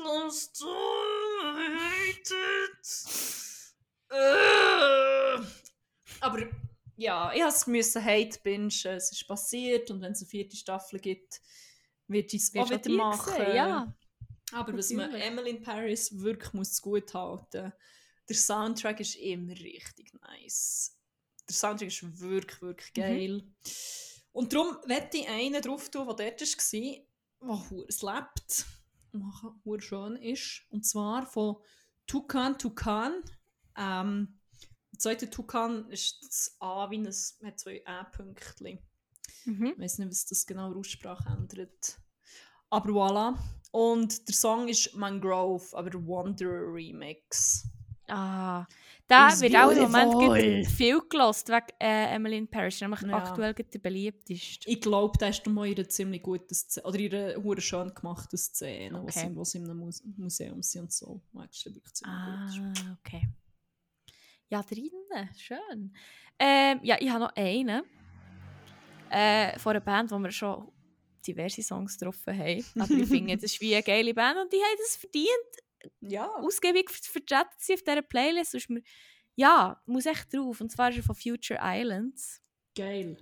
endlos Äh. Aber ja, ich musste müssen Hate bingen. Es ist passiert und wenn es eine vierte Staffel gibt, wird ich es auch wieder machen. sehen, ja. Aber was man Natürlich. Emily in Paris wirklich muss gut halten der Soundtrack ist immer richtig nice. Der Soundtrack ist wirklich, wirklich Mhm. geil. Und darum werde ich einen drauf tun, der dort war, der hure lebt und schön ist. Und zwar von Tukan Tukan. Ähm, der zweite Tukan ist das A wie ein, hat zwei A-Pünktchen. Mhm. Ich weiß nicht, was das genau der Aussprache ändert. Aber voilà. Und der Song ist Mangrove, aber der Wanderer Remix. Ah, da Is wird auch im Moment viel gelost wegen äh, Emily in Paris. Nämlich Ja. aktuell der beliebteste. Ich glaube, da ist mal ihre ziemlich gute Szene, oder ihre hure schön gemachte Szene, Okay. sie, wo sie in einem Muse Museum sind und so. Das ist wirklich ziemlich Ah, gut. okay. Ja, drinnen, schön. Ähm, ja, ich habe noch einen. Äh, von einer Band, wo wir schon diverse Songs getroffen haben. Aber ich finde, das ist wie eine geile Band und die haben es verdient, Ja. ausgiebig ver- vertreten zu sein auf dieser Playlist. Sonst mir, ja, muss echt drauf. Und zwar ist er von Future Islands. Geil.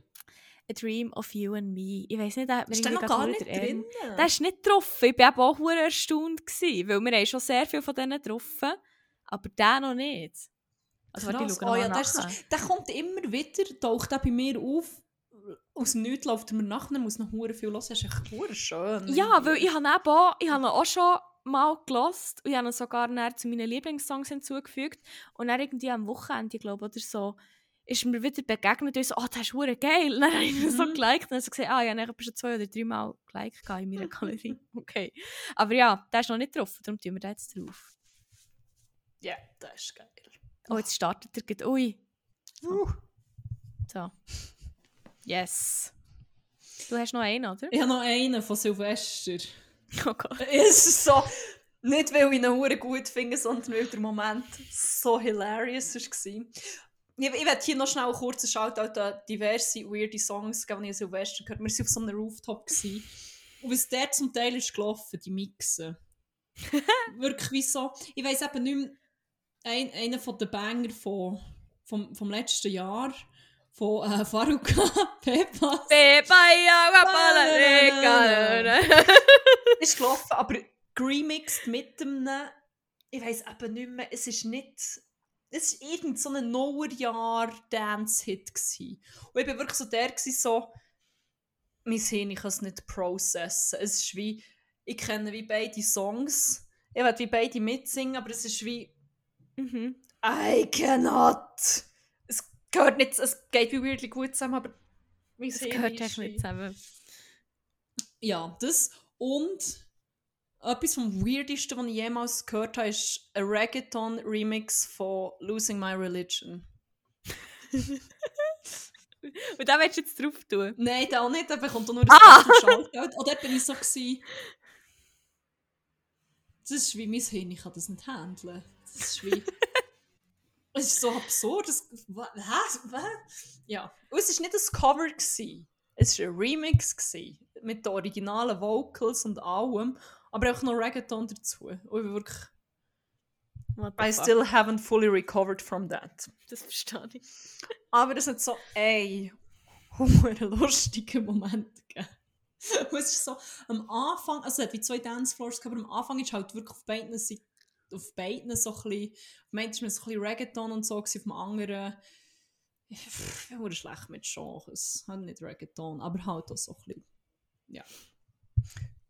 A Dream of You and Me. Ich weiß nicht, da hat mir Ist der noch irgendwie gar nicht drin? Der ist nicht getroffen. Ich war auch hure erstaunt, gewesen, weil wir haben schon sehr viel von denen getroffen, aber der noch nicht. Also Krass. oh, ja, das ist, der kommt immer wieder, taucht der bei mir auf. Aus dem Nichts läuft er mir nachher, muss noch hure viel hören. Das ist echt schön. Ja, weil ich habe auch, ich habe auch schon mal gelost und ich habe ihn sogar zu meinen Lieblingssongs hinzugefügt und dann irgendwie am Wochenende, ich glaube, oder so, ist mir wieder begegnet und ich so, oh, das ist hure geil. Und dann habe ich ihn so Mhm. geliked und dann habe ich gesagt, ah, ich habe schon zwei oder drei Mal geliked in meiner Galerie. Okay. Aber ja, der ist noch nicht drauf, darum tun wir den jetzt drauf. Ja, das ist geil. Oh, jetzt startet er gerade. Ui. Uh. So. Yes. Du hast noch einen, oder? Ich habe noch einen von Silvester. Oh Gott. Es ist so. Nicht, weil ich ihn hure gut finde, sondern weil der Moment so hilarious war. Ich, ich werde hier noch schnell einen kurzen Shoutout an diverse weirde Songs geben, die ich Silvester gehört Wir waren auf so einem Rooftop. Gewesen. Und was der zum Teil ist gelaufen, die Mixen. Wirklich wie so. Ich weiss eben nicht mehr, ein, einer von den Banger von, vom, vom letzten Jahr von äh, Faruka Pepas. Pepa, ja, ist gelaufen, aber remixed mit dem, ich weiß eben nicht mehr, es ist nicht, es war irgend so ein Neuerjahr-Dance-Hit. Und ich war wirklich so der, gewesen, so, mein Hirn, ich kann es nicht processen. Es ist wie, ich kenne wie beide Songs, ich werde wie beide mitsingen, aber es ist wie, Mhm. I cannot. Es gehört nicht, es geht wie weirdly gut zusammen, aber Das Hirn gehört echt wie- nicht zusammen. Ja, das und etwas vom Weirdesten, was ich jemals gehört habe, ist ein Reggaeton-Remix von Losing My Religion. Und da willst du jetzt drauf tun. Nein, der auch nicht, der bekommt auch nur ein Ah! Shoutout. Und dort bin ich so gewesen, das ist wie mein Hirn, ich kann das nicht handeln. Das ist wie... es ist so absurd. Das, wa- hä? Was? Ja. Und es war nicht ein Cover. Gewesen. Es war ein Remix gewesen, mit den originalen Vocals und allem, aber auch noch Reggaeton dazu. Und ich wirklich... I still haven't fully recovered from that. Das verstehe ich. Aber es hat so ein hoher lustiger Moment gegeben. Und es ist so, am Anfang, also es hat wie zwei Dancefloors aber am Anfang ist halt wirklich auf beiden Seiten, auf beiden so ein bisschen, ist man so ein bisschen Reggaeton und so, auf dem anderen, ich bin schlecht mit Genres, halt nicht Reggaeton, aber halt auch so ein bisschen, ja.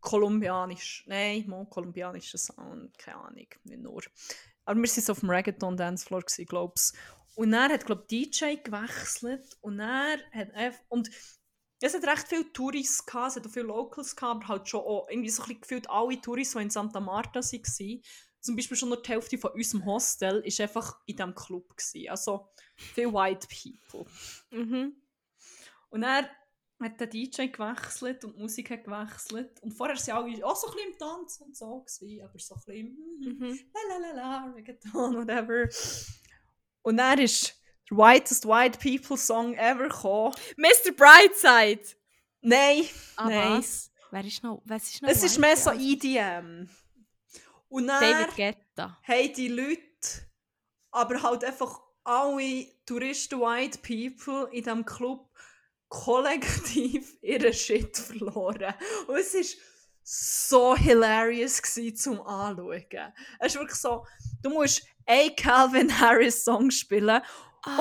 Kolumbianisch, nein, mal kolumbianischer Sound, keine Ahnung, nicht nur. Aber wir waren auf dem Reggaeton-Dancefloor, glaube ich. Und dann hat, glaube ich, DJ gewechselt und er hat und es hat recht viele Touris es hat auch viele Locals aber halt schon auch irgendwie so ein bisschen gefühlt alle Touris, die in Santa Marta waren. Zum Beispiel schon nur die Hälfte von unserem Hostel ist einfach in diesem Club. Gewesen. Also viele White People. Mhm. Und dann hat der DJ gewechselt und die Musik hat gewechselt. Und vorher waren alle auch so ein bisschen im Tanz und so, gewesen, aber so ein bisschen mhm, Mhm. la la la la, Reggaeton, whatever. Und dann ist der whitest white people Song ever gekommen. Mr. Brightside! Nein, Ah, nein. was? Wer ist noch? Was ist noch? Es ist mehr so? EDM. Und dann David Guetta. haben die Leute aber halt einfach alle Touristen, white people in diesem Club kollektiv ihren Shit verloren. Und es war so hilarious gewesen, zum Anschauen. Es ist wirklich so, du musst einen Calvin Harris Song spielen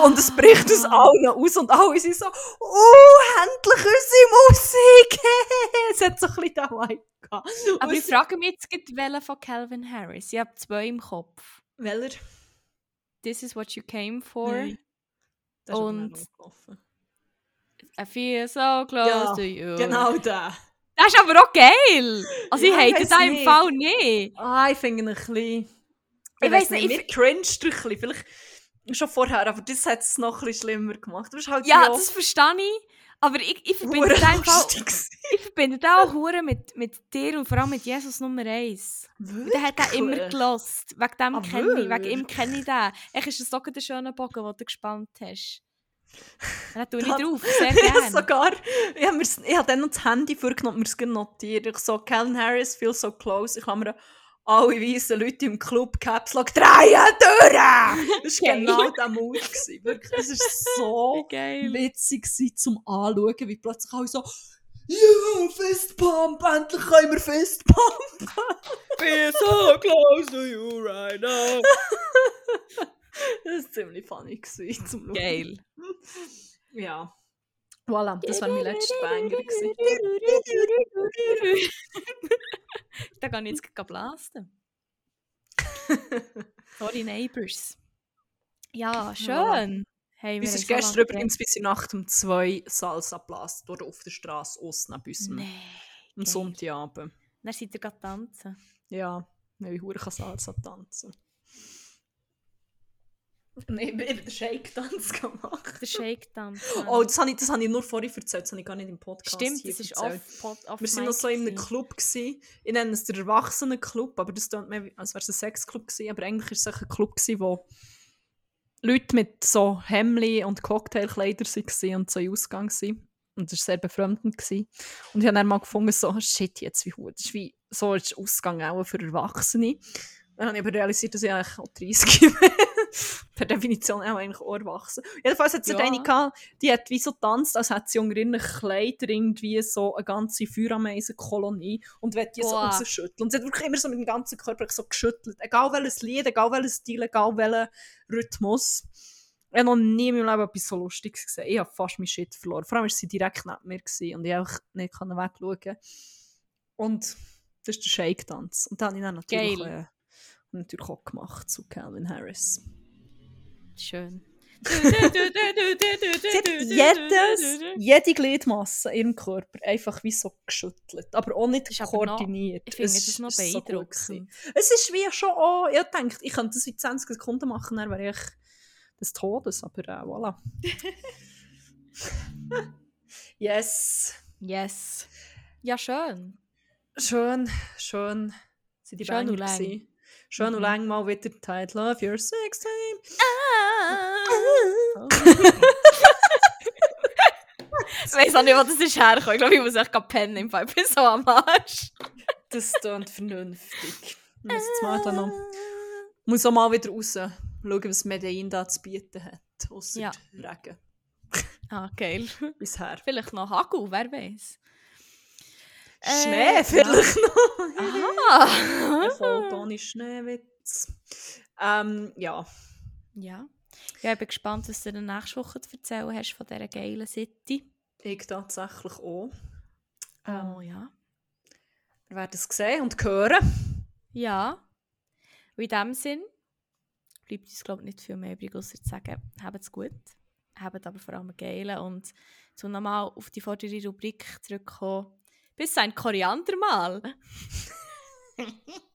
und es bricht aus Ah. allen aus und alle sind so, oh, endlich unsere Musik! es hat so ein bisschen den Vibe gehabt. Aber Und ich frage mich jetzt, welchen von Calvin Harris. Ich habe zwei im Kopf. Welcher? This is what you came for. Nein. Aber Und-. I feel so close Ja, to you. Genau der. Das ist aber auch geil. Also Ja, ich ich hate das im. Fall nicht. Ah, ich finde ihn ein bisschen... Ich, Ich weiss nicht, nicht, mir cringe ein bisschen. Vielleicht schon vorher, aber das hat es noch ein bisschen schlimmer gemacht. Halt Ja, das verstehe ich. Aber ich, ich verbinde lustig gewesen. ich verbinde auch hure mit, mit dir und vor allem mit Jesus Nummer 1. Der hat den immer gelost. Wegen dem Ah, kenne ich, wegen ihm kenne ich den. Echt ist das so der schöne Bogen, den du gespannt hast. Da tue ich drauf, sehr Ich gerne. sogar, ich habe, ich habe dann noch das Handy vorgenommen und mir es notiert. Ich so, Calvin Harris, feel so close. Ich habe mir alle weißen Leute im Club Caps Lock drehen durch! Das war genau der Mut. gewesen. Wirklich, es ist so Geil. witzig gewesen, zum Anschauen, wie plötzlich alle so «Ja, Fistpump! Endlich können wir Fistpump!» Be so close to you right now. Das war ziemlich funny gewesen, zum Schauen. Geil. Ja. Voilà, das war mein letzter Banger. da kann ich jetzt blasen. Sorry, Neighbors. Ja, schön. Hey, wir Uns ist gestern übrigens bis in Nacht um zwei Salsa geblasen worden auf der Straße aussen bei uns geredet. am. Sonntagabend. Dann seid ihr gerade tanzen. Ja, weil ich kann Salsa tanzen. Nein, ich habe den Shake-Tanz gemacht. Der Shake-Tanz. Oh, das habe ich, das habe ich nur vorhin erzählt, das habe ich gar nicht im Podcast Stimmt, hier das ist erzählt. off, off, Wir sind noch so in einem. Club. Gewesen. Ich nenne es den Erwachsenenclub, aber das klingt mehr, als wäre es ein Sexclub gewesen. Aber eigentlich war es ein Club, gewesen, wo Leute mit so Hemli und Cocktailkleider waren und so in Ausgang waren. Und das war sehr befremdend. Gewesen. Und ich habe dann mal gefunden, so, shit, jetzt wie gut. Das ist wie, so ist Ausgang auch für Erwachsene. Dann habe ich aber realisiert, dass ich eigentlich auch 30 bin. per Definition auch eigentlich auch erwachsen. Jedenfalls hat es Ja. eine gehabt, die hat wie so tanzt, als hätte sie unter ihren Kleidern irgendwie so eine ganze Feuerameisen-Kolonie und will die so Boah. rausschütteln. Und sie hat wirklich immer so mit dem ganzen Körper so geschüttelt. Egal welches Lied, egal welches Stil, egal welcher Rhythmus. Ich habe noch nie in meinem Leben etwas so Lustiges gesehen. Ich habe fast mein Shit verloren. Vor allem war sie direkt neben mir gewesen und ich einfach nicht wegschauen. Und das ist der Shake-Tanz. Und den habe ich dann natürlich, äh, natürlich auch gemacht zu Calvin Harris. Schön. Sie hat jedes, jede Gliedmasse in ihrem Körper einfach wie so geschüttelt. Aber auch nicht aber noch- koordiniert. Ich finde, Es das ist noch so beeindruckend. es ist wie schon auch, ich denke, ich könnte das in 20 Sekunden machen, dann wäre ich des Todes, aber äh, voilà. yes. Yes. Ja, schön. Schön, schön. Sind die Schön und Schön und Mhm. lang mal wieder Tight Love Your Sex Time. Ich weiß auch nicht, wo das ist hergekommen. Ich glaube, ich muss echt gerade pennen im Fall. Ich bin so am Arsch. Das klingt vernünftig. Ich muss jetzt mal da noch... Muss auch mal wieder raus. Schauen, was Medellin da zu bieten hat. Ausser Ja. Regen. Ah, geil. Bisher. Vielleicht noch Hagel, wer weiß. Schnee Äh, vielleicht noch. Ah. Folge ohne Schneewitz. Ähm, ja. Ja. ja. Ich bin gespannt, was du dir nächste Woche zu erzählen hast von dieser geilen City. Ich tatsächlich auch. Ähm, Oh ja. Wir werden es sehen und hören. Ja. Und in diesem Sinn bleibt uns, glaube ich, nicht viel mehr übrig, außer zu sagen, habt's gut. Habt aber vor allem geilen. Und zum nochmal auf die vordere Rubrik zurückkommen. Bis ein Koriandermal.